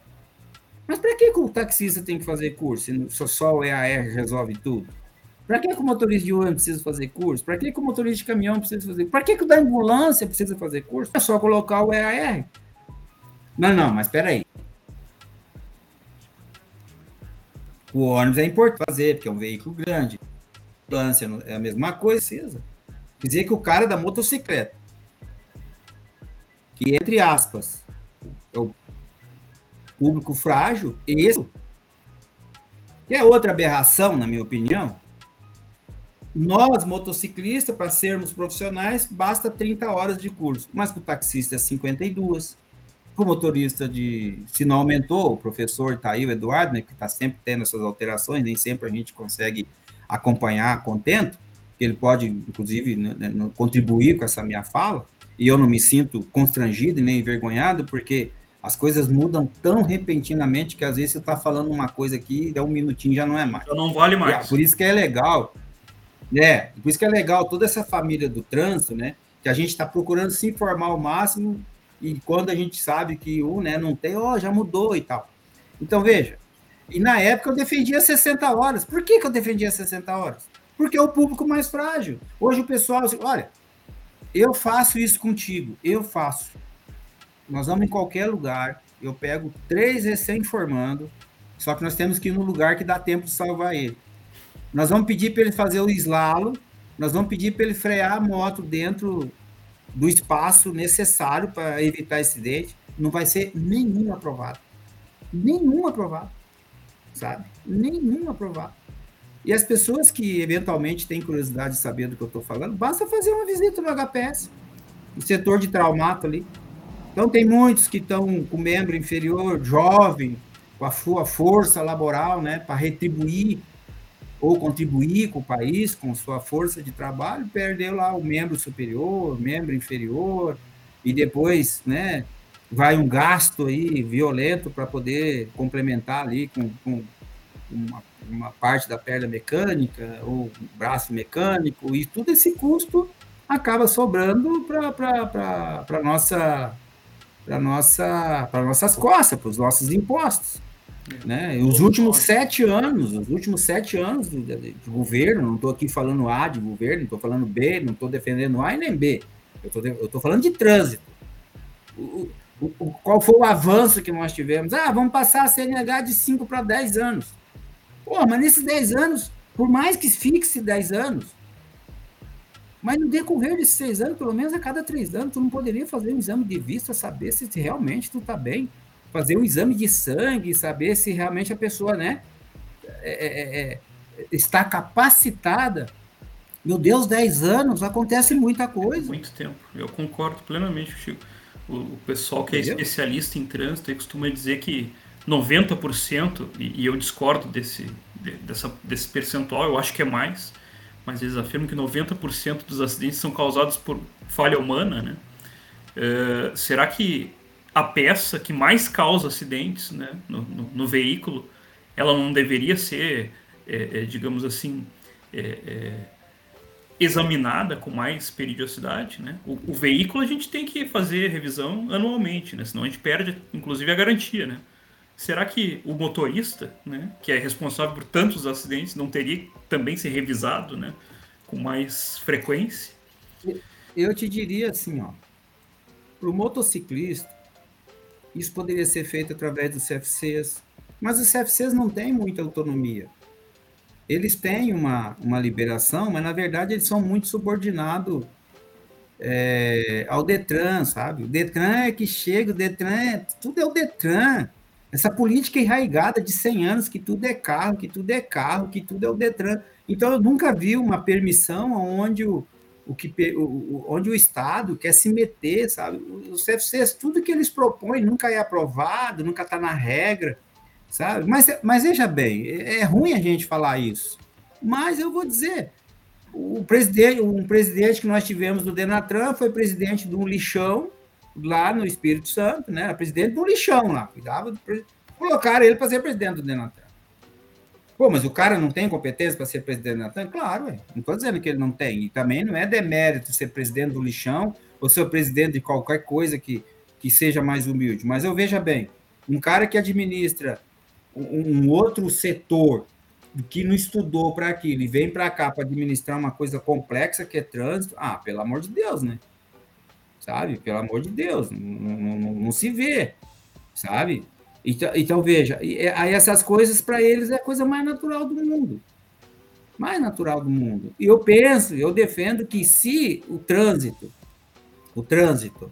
mas para que, o taxista tem que fazer curso? Só, só o EAR resolve tudo? Para que, que o motorista de ônibus precisa fazer curso? Para que, que o motorista de caminhão precisa fazer? Para que, que o da ambulância precisa fazer curso? É só colocar o EAR. Não, não, mas espera aí. O ônibus é importante fazer, porque é um veículo grande ambulância, é a mesma coisa, precisa. Quer dizer que o cara da motocicleta, que entre aspas, é o público frágil, isso, que é outra aberração, na minha opinião, nós, motociclistas, para sermos profissionais, basta 30 horas de curso, mas para o taxista é 52, para o motorista de, se não aumentou, o professor está aí, o Eduardo, né, que está sempre tendo essas alterações, nem sempre a gente consegue acompanhar contento, ele pode, inclusive, né, né contribuir com essa minha fala, e eu não me sinto constrangido e nem envergonhado, porque as coisas mudam tão repentinamente que às vezes você está falando uma coisa aqui e um minutinho já não é mais. Já não vale mais. E, por isso que é legal, né? Por isso que é legal toda essa família do trânsito, né? Que a gente está procurando se informar ao máximo e quando a gente sabe que um, né, não tem, ó, oh, já mudou e tal. Então veja, e na época eu defendia 60 horas. Por que, que eu defendia 60 horas? Porque é o público mais frágil. Hoje o pessoal, olha, eu faço isso contigo, eu faço. Nós vamos em qualquer lugar, eu pego três recém-formando, só que nós temos que ir no lugar que dá tempo de salvar ele. Nós vamos pedir para ele fazer o slalom, nós vamos pedir para ele frear a moto dentro do espaço necessário para evitar acidente. Não vai ser nenhum aprovado. Nenhum aprovado sabe? Nenhum aprovado. E as pessoas que eventualmente têm curiosidade de saber do que eu estou falando, basta fazer uma visita no HPS, no setor de traumato ali. Então, tem muitos que estão com membro inferior, jovem, com a sua força laboral, né, para retribuir ou contribuir com o país, com sua força de trabalho, perdeu lá o membro superior, membro inferior, e depois, né, vai um gasto aí violento para poder complementar ali com, com uma, uma, parte da perna mecânica ou braço mecânico e tudo esse custo acaba sobrando para nossa para nossa para nossas costas para os nossos impostos né? Os últimos sete anos, os últimos sete anos do, de, de governo, não estou aqui falando A de governo, estou falando B, não estou defendendo A e nem B, eu estou falando de trânsito. O, o, o, qual foi o avanço que nós tivemos? Ah, vamos passar a CNH de 5 para 10 anos. Pô, mas nesses 10 anos, por mais que fixe 10 anos, mas no decorrer desses 6 anos, pelo menos a cada 3 anos, tu não poderia fazer um exame de vista, saber se realmente tu está bem. Fazer um exame de sangue, saber se realmente a pessoa, né, é, é, é, está capacitada. Meu Deus, 10 anos, acontece muita coisa. Muito tempo, eu concordo plenamente, Chico. O, pessoal que é especialista em trânsito costuma dizer que 90%, e, e eu discordo desse, dessa, desse percentual, eu acho que é mais, mas eles afirmam que 90% dos acidentes são causados por falha humana, né? Uh, será que a peça que mais causa acidentes né, no, no, no veículo, ela não deveria ser, é, é, digamos assim, é, examinada com mais periodicidade, né? O, o, veículo a gente tem que fazer revisão anualmente, né? Senão a gente perde, inclusive, a garantia, né? Será que o motorista, né, que é responsável por tantos acidentes, não teria também ser revisado, né, com mais frequência? Eu te diria assim, ó, para o motociclista, isso poderia ser feito através dos CFCs, mas os CFCs não têm muita autonomia. Eles têm uma, uma liberação, mas na verdade eles são muito subordinados é, ao Detran, sabe? O Detran é que chega, o Detran é, tudo é o Detran. Essa política enraigada de 100 anos, que tudo é carro, que tudo é carro, que tudo é o Detran. Então, eu nunca vi uma permissão onde o, o, que, o, onde o Estado quer se meter, sabe? Os CFCs, tudo que eles propõem nunca é aprovado, nunca está na regra, sabe? Mas, mas veja bem, é, é ruim a gente falar isso. Mas eu vou dizer, o presidente, um presidente que nós tivemos do Denatran foi presidente de um lixão, lá no Espírito Santo, né? Era presidente do lixão lá, cuidava do colocaram ele para ser presidente do Denatan. Pô, mas o cara não tem competência para ser presidente do Denatan? Claro, ué. não estou dizendo que ele não tem. E também não é demérito ser presidente do lixão ou ser presidente de qualquer coisa que, que seja mais humilde. Mas eu veja bem, um cara que administra um, um outro setor que não estudou para aquilo e vem para cá para administrar uma coisa complexa que é trânsito, ah, pelo amor de Deus, né? sabe? Pelo amor de Deus, não, não, não, não se vê, sabe? Então, então veja, é, aí essas coisas para eles é a coisa mais natural do mundo. Mais natural do mundo. E eu penso, eu defendo que se o trânsito, o trânsito,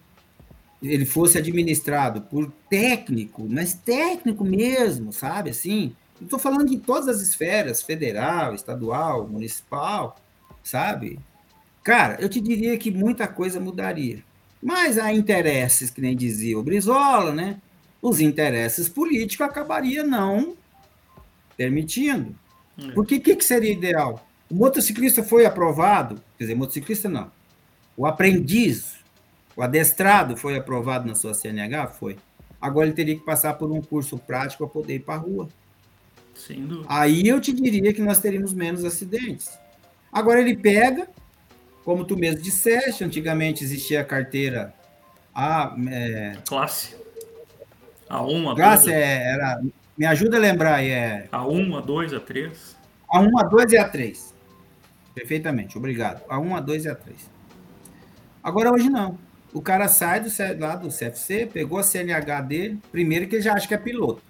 ele fosse administrado por técnico, mas técnico mesmo, sabe? Assim, estou falando de todas as esferas, federal, estadual, municipal, sabe? Cara, eu te diria que muita coisa mudaria. Mas há interesses, que nem dizia o Brizola, né? Os interesses políticos acabaria não permitindo. É. Porque o que, que seria ideal? O motociclista foi aprovado, quer dizer, motociclista não. O aprendiz, o adestrado foi aprovado na sua CNH? Foi. Agora ele teria que passar por um curso prático para poder ir para a rua. Sem dúvida. Aí eu te diria que nós teríamos menos acidentes. Agora ele pega, como tu mesmo disseste, antigamente existia a carteira A. É... Classe. A1, A2. Classe é, era. Me ajuda a lembrar aí. É... A1, A2, A3. A1, A2 e A3. Perfeitamente, obrigado. A1, A2 e A3. Agora hoje não. O cara sai do, lá do CFC, pegou a CNH dele, primeiro que ele já acha que é piloto.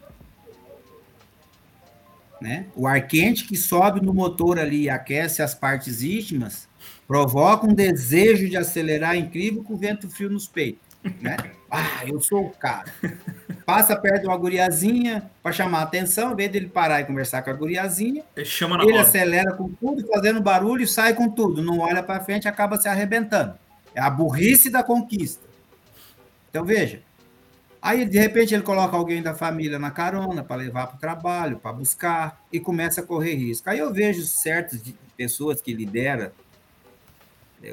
Né? O ar quente que sobe no motor ali e aquece as partes íntimas, Provoca um desejo de acelerar incrível com vento frio nos peitos. Né? Ah, eu sou o cara. Passa perto de uma guriazinha para chamar a atenção, em vez dele parar e conversar com a guriazinha, ele, chama ele acelera com tudo, fazendo barulho e sai com tudo. Não olha para frente acaba se arrebentando. É a burrice da conquista. Então veja. Aí de repente ele coloca alguém da família na carona para levar para o trabalho, para buscar e começa a correr risco. Aí eu vejo certas pessoas que lideram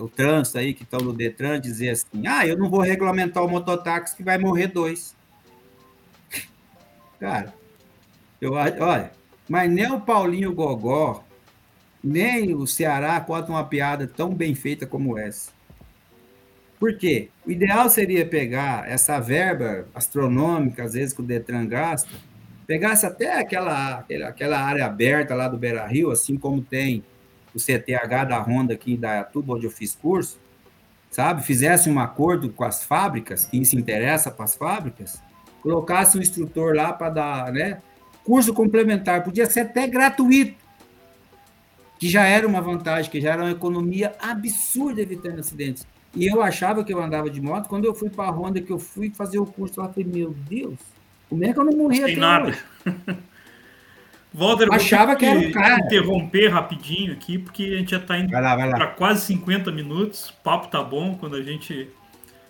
o trânsito aí, que estão no Detran, dizer assim: ah, eu não vou regulamentar o mototáxi que vai morrer dois. Cara, eu olha, mas nem o Paulinho Gogó, nem o Ceará contam uma piada tão bem feita como essa. Por quê? O ideal seria pegar essa verba astronômica, às vezes, que o Detran gasta, pegasse até aquela, aquela área aberta lá do Beira Rio, assim como tem o CTH da Honda aqui em Dayatuba, onde eu fiz curso, sabe? Fizesse um acordo com as fábricas, quem se interessa para as fábricas, colocasse um instrutor lá para dar, né? Curso complementar, podia ser até gratuito, que já era uma vantagem, que já era uma economia absurda evitando acidentes. E eu achava que eu andava de moto, quando eu fui para a Honda, que eu fui fazer o curso lá, eu falei, meu Deus, como é que eu não morri Sem nada. Walter, achava que era um cara. interromper rapidinho aqui, porque a gente já está indo para quase 50 minutos. O papo tá bom, quando a gente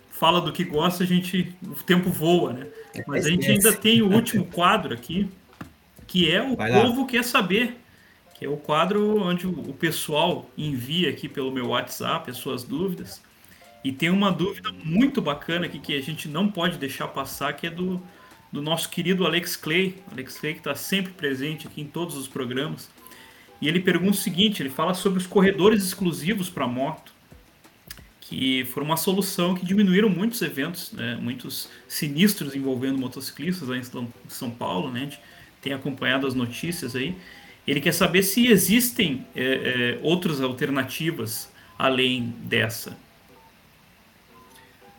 fala do que gosta, a gente o tempo voa, né? Mas a gente ainda tem o último quadro aqui, que é o povo quer saber, que é o quadro onde o pessoal envia aqui pelo meu WhatsApp as suas dúvidas. E tem uma dúvida muito bacana aqui que a gente não pode deixar passar, que é do do nosso querido Alex Clay, Alex Clay que está sempre presente aqui em todos os programas. E ele pergunta o seguinte: ele fala sobre os corredores exclusivos para moto, que foram uma solução que diminuíram muitos eventos, né, muitos sinistros envolvendo motociclistas aí em São Paulo, né? A gente tem acompanhado as notícias aí. Ele quer saber se existem é, é, outras alternativas além dessa.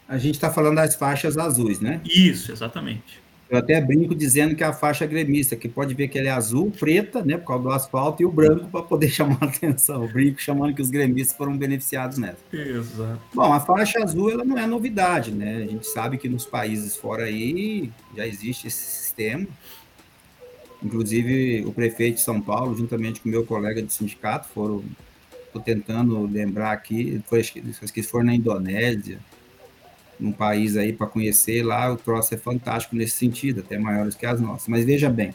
A gente está falando das faixas azuis, né? Isso, exatamente. Eu até brinco dizendo que é a faixa gremista, que pode ver que ele é azul, preta, né, por causa do asfalto, e o branco para poder chamar a atenção. O brinco chamando que os gremistas foram beneficiados nessa. Exato. Bom, a faixa azul ela não é novidade, né? A gente sabe que nos países fora aí já existe esse sistema. Inclusive, o prefeito de São Paulo, juntamente com o meu colega do sindicato, foram. Estou tentando lembrar aqui, foi, acho que foram na Indonésia, num país aí para conhecer lá, o troço é fantástico nesse sentido, até maiores que as nossas. Mas veja bem,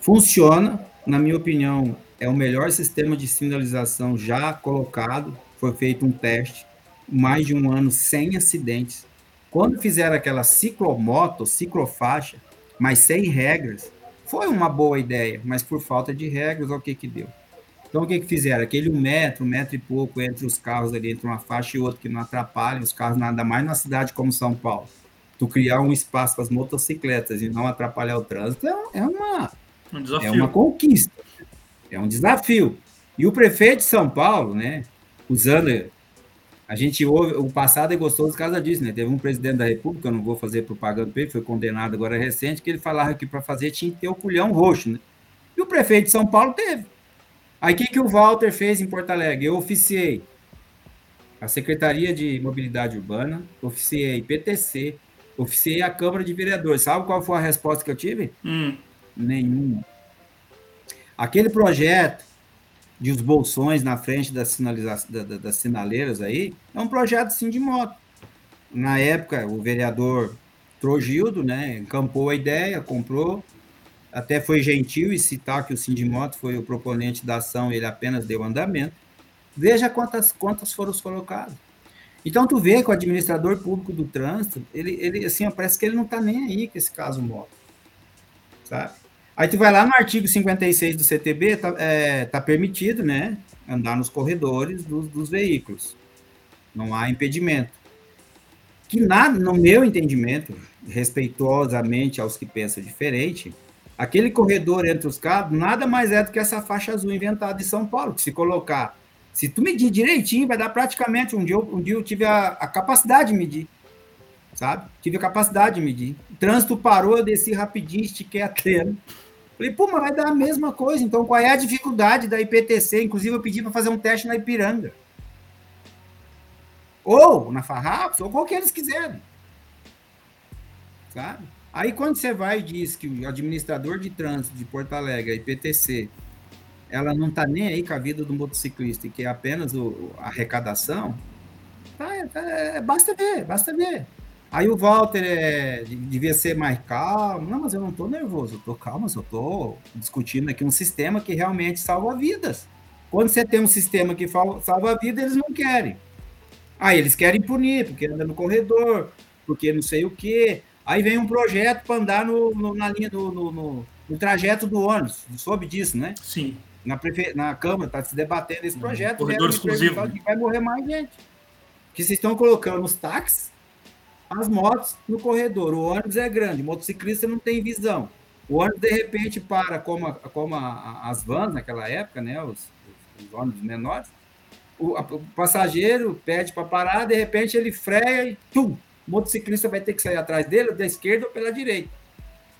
funciona, na minha opinião, é o melhor sistema de sinalização já colocado. Foi feito um teste, mais de um ano sem acidentes. Quando fizeram aquela ciclomoto, ciclofaixa, mas sem regras, foi uma boa ideia, mas por falta de regras, olha o que que deu. Então, o que, que fizeram? Aquele um metro, um metro e pouco entre os carros ali, entre uma faixa e outra, que não atrapalhem os carros, nada mais numa cidade como São Paulo. Tu criar um espaço para as motocicletas e não atrapalhar o trânsito é, é uma, um é uma conquista, é um desafio. E o prefeito de São Paulo, né, usando. A gente ouve, o passado é gostoso por causa disso, né? Teve um presidente da República, eu não vou fazer propaganda para ele, foi condenado agora recente, que ele falava que para fazer tinha que ter o culhão roxo, né? E o prefeito de São Paulo teve. Aí o que, que o Walter fez em Porto Alegre? Eu oficiei a Secretaria de Mobilidade Urbana, oficiei PTC, oficiei a Câmara de Vereadores. Sabe qual foi a resposta que eu tive? Hum. Nenhuma. Aquele projeto de os bolsões na frente das, sinaliza... das sinaleiras aí é um projeto sim de moto. Na época, o vereador Trogildo, né, encampou a ideia, comprou, até foi gentil em citar que o Sindimoto foi o proponente da ação, ele apenas deu andamento. Veja quantas contas foram colocadas. Então, tu vê que o administrador público do trânsito, ele, ele assim, parece que ele não está nem aí com esse caso moto. Sabe? Aí tu vai lá no artigo 56 do CTB, tá, é, tá permitido, né, andar nos corredores dos, dos veículos. Não há impedimento. Que na, no meu entendimento, respeitosamente aos que pensam diferente, Aquele corredor entre os carros nada mais é do que essa faixa azul inventada em São Paulo, que se colocar, se tu medir direitinho, vai dar praticamente um dia, um dia eu tive a, a capacidade de medir, sabe? Tive a capacidade de medir. O trânsito parou, eu desci rapidinho, estiquei a trena. Falei, pô, mas vai dar a mesma coisa. Então, qual é a dificuldade da IPTC? Inclusive, eu pedi para fazer um teste na Ipiranga. Ou na Farrapos, ou qualquer eles quiserem. Sabe? Aí quando você vai e diz que o administrador de trânsito de Porto Alegre, a IPTC, ela não está nem aí com a vida do motociclista, que é apenas o, a arrecadação, tá, é, basta ver, basta ver. Aí o Walter é, devia ser mais calmo. Não, mas eu não estou nervoso, eu estou calmo, eu estou discutindo aqui um sistema que realmente salva vidas. Quando você tem um sistema que salva vidas, eles não querem. Aí eles querem punir, porque anda no corredor, porque não sei o quê. Aí vem um projeto para andar no, no, na linha do no, no, no, trajeto do ônibus. Soube disso, né? Sim. Na, prefe... na Câmara está se debatendo esse projeto. corredor exclusivo. vai morrer mais gente. Que vocês estão colocando os táxis, as motos no corredor. O ônibus é grande, o motociclista não tem visão. O ônibus, de repente, para como, a, como a, as vans naquela época, né? Os, os ônibus menores. O, a, o passageiro pede para parar, de repente ele freia e tum, o motociclista vai ter que sair atrás dele, da esquerda ou pela direita.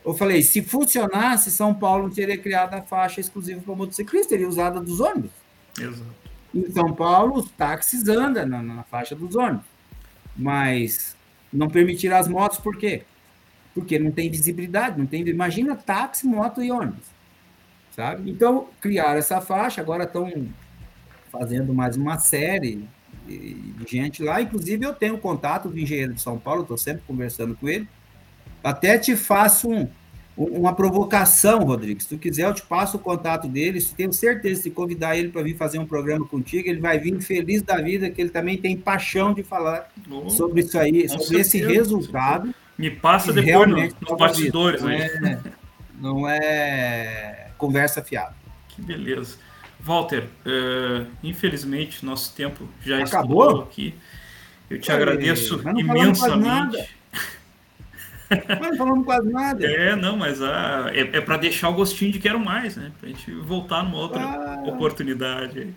Eu falei, se funcionasse, São Paulo não teria criado a faixa exclusiva para motociclista, teria usado a dos ônibus. Exato. Em São Paulo, os táxis andam na, na faixa dos ônibus. Mas não permitiram as motos, por quê? Porque não tem visibilidade, não tem. Imagina táxi, moto e ônibus. Sabe? Então, criaram essa faixa, agora estão fazendo mais uma série de gente lá. Inclusive, eu tenho contato do engenheiro de São Paulo, estou sempre conversando com ele. Até te faço um, uma provocação, Rodrigo. Se tu quiser, eu te passo o contato dele. Se tenho certeza, se convidar ele para vir fazer um programa contigo, ele vai vir feliz da vida, que ele também tem paixão de falar oh, sobre isso aí, sobre certeza, esse resultado. Me passa depois no, nos bastidores. Não, é, não é conversa fiada. Que beleza. Walter, uh, infelizmente nosso tempo já acabou aqui. Eu te agradeço imensamente. Mas não falamos quase nada. É, não, mas ah, é, é para deixar o gostinho de quero mais, né? Para a gente voltar numa outra ah. oportunidade.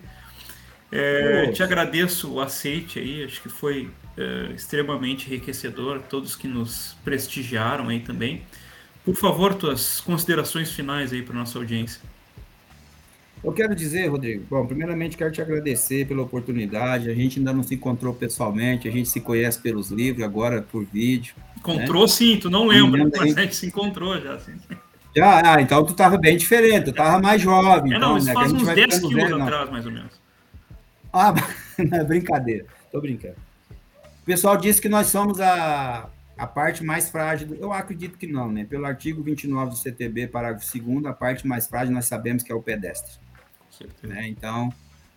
É, te agradeço o aceite aí, acho que foi é, extremamente enriquecedor, todos que nos prestigiaram aí também. Por favor, tuas considerações finais aí para nossa audiência. Eu quero dizer, Rodrigo, bom, primeiramente quero te agradecer pela oportunidade. A gente ainda não se encontrou pessoalmente, a gente se conhece pelos livros, agora por vídeo. Encontrou né? sim, tu não lembra, mas a gente se encontrou já. Sim. Já, ah, então tu estava bem diferente, tu estava mais jovem. É, não, então, isso né, faz uns 10 quilos velho, atrás, mais ou menos. Ah, não, brincadeira, tô brincando. O pessoal disse que nós somos a, a parte mais frágil. Eu acredito que não, né? Pelo artigo 29 do CTB, parágrafo 2, a parte mais frágil nós sabemos que é o pedestre. Né? Então,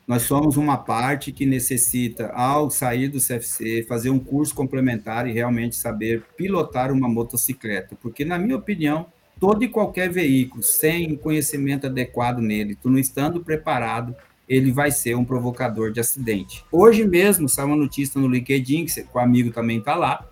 nós somos uma parte que necessita, ao sair do CFC, fazer um curso complementar e realmente saber pilotar uma motocicleta. Porque, na minha opinião, todo e qualquer veículo sem conhecimento adequado nele, tu não estando preparado, ele vai ser um provocador de acidente. Hoje mesmo saiu uma notícia no LinkedIn, que o amigo também está lá,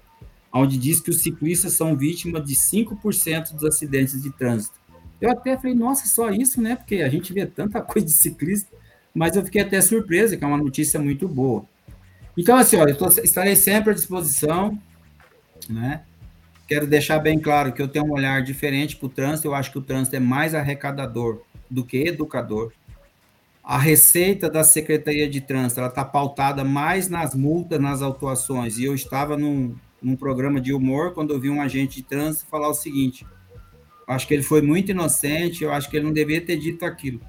onde diz que os ciclistas são vítimas de 5% dos acidentes de trânsito. Eu até falei, nossa, só isso, né? Porque a gente vê tanta coisa de ciclista, mas eu fiquei até surpresa, que é uma notícia muito boa. Então, assim, olha, eu tô, estarei sempre à disposição, né? Quero deixar bem claro que eu tenho um olhar diferente para o trânsito, eu acho que o trânsito é mais arrecadador do que educador. A receita da Secretaria de Trânsito, está pautada mais nas multas, nas autuações, e eu estava num, num programa de humor quando eu vi um agente de trânsito falar o seguinte, acho que ele foi muito inocente, eu acho que ele não deveria ter dito aquilo.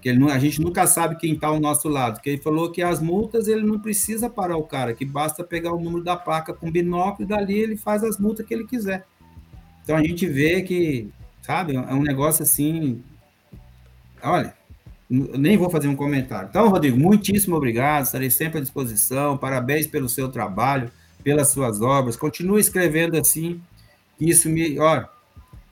Que ele não, a gente nunca sabe quem está ao nosso lado. Que ele falou que as multas ele não precisa parar o cara, que basta pegar o número da placa com binóculo e dali ele faz as multas que ele quiser. Então a gente vê que, sabe, é um negócio assim. Olha, nem vou fazer um comentário. Então, Rodrigo, muitíssimo obrigado, estarei sempre à disposição. Parabéns pelo seu trabalho, pelas suas obras. Continue escrevendo assim. Isso me, olha,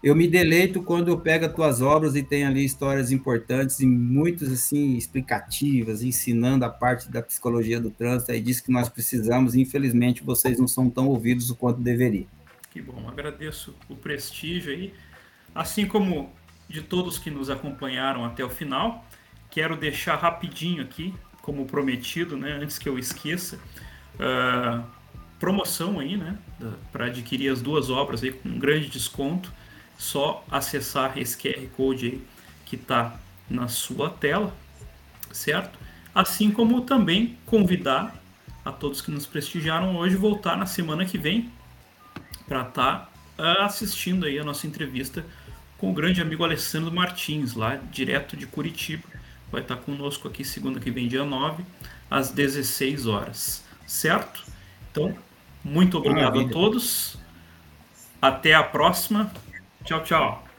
eu me deleito quando eu pego as tuas obras e tem ali histórias importantes e muitas assim explicativas, ensinando a parte da psicologia do trânsito, aí diz que nós precisamos, e infelizmente vocês não são tão ouvidos o quanto deveriam. Que bom, agradeço o prestígio aí, assim como de todos que nos acompanharam até o final. Quero deixar rapidinho aqui, como prometido, né, antes que eu esqueça, uh, promoção aí, né, para adquirir as duas obras aí com um grande desconto só acessar esse QR Code aí que está na sua tela, certo? Assim como também convidar a todos que nos prestigiaram hoje voltar na semana que vem para estar tá assistindo aí a nossa entrevista com o grande amigo Alessandro Martins, lá direto de Curitiba. Vai estar tá conosco aqui segunda que vem, dia 9, às 16 horas, certo? Então, muito obrigado Maravilha. a todos. Até a próxima. Tchau, tchau.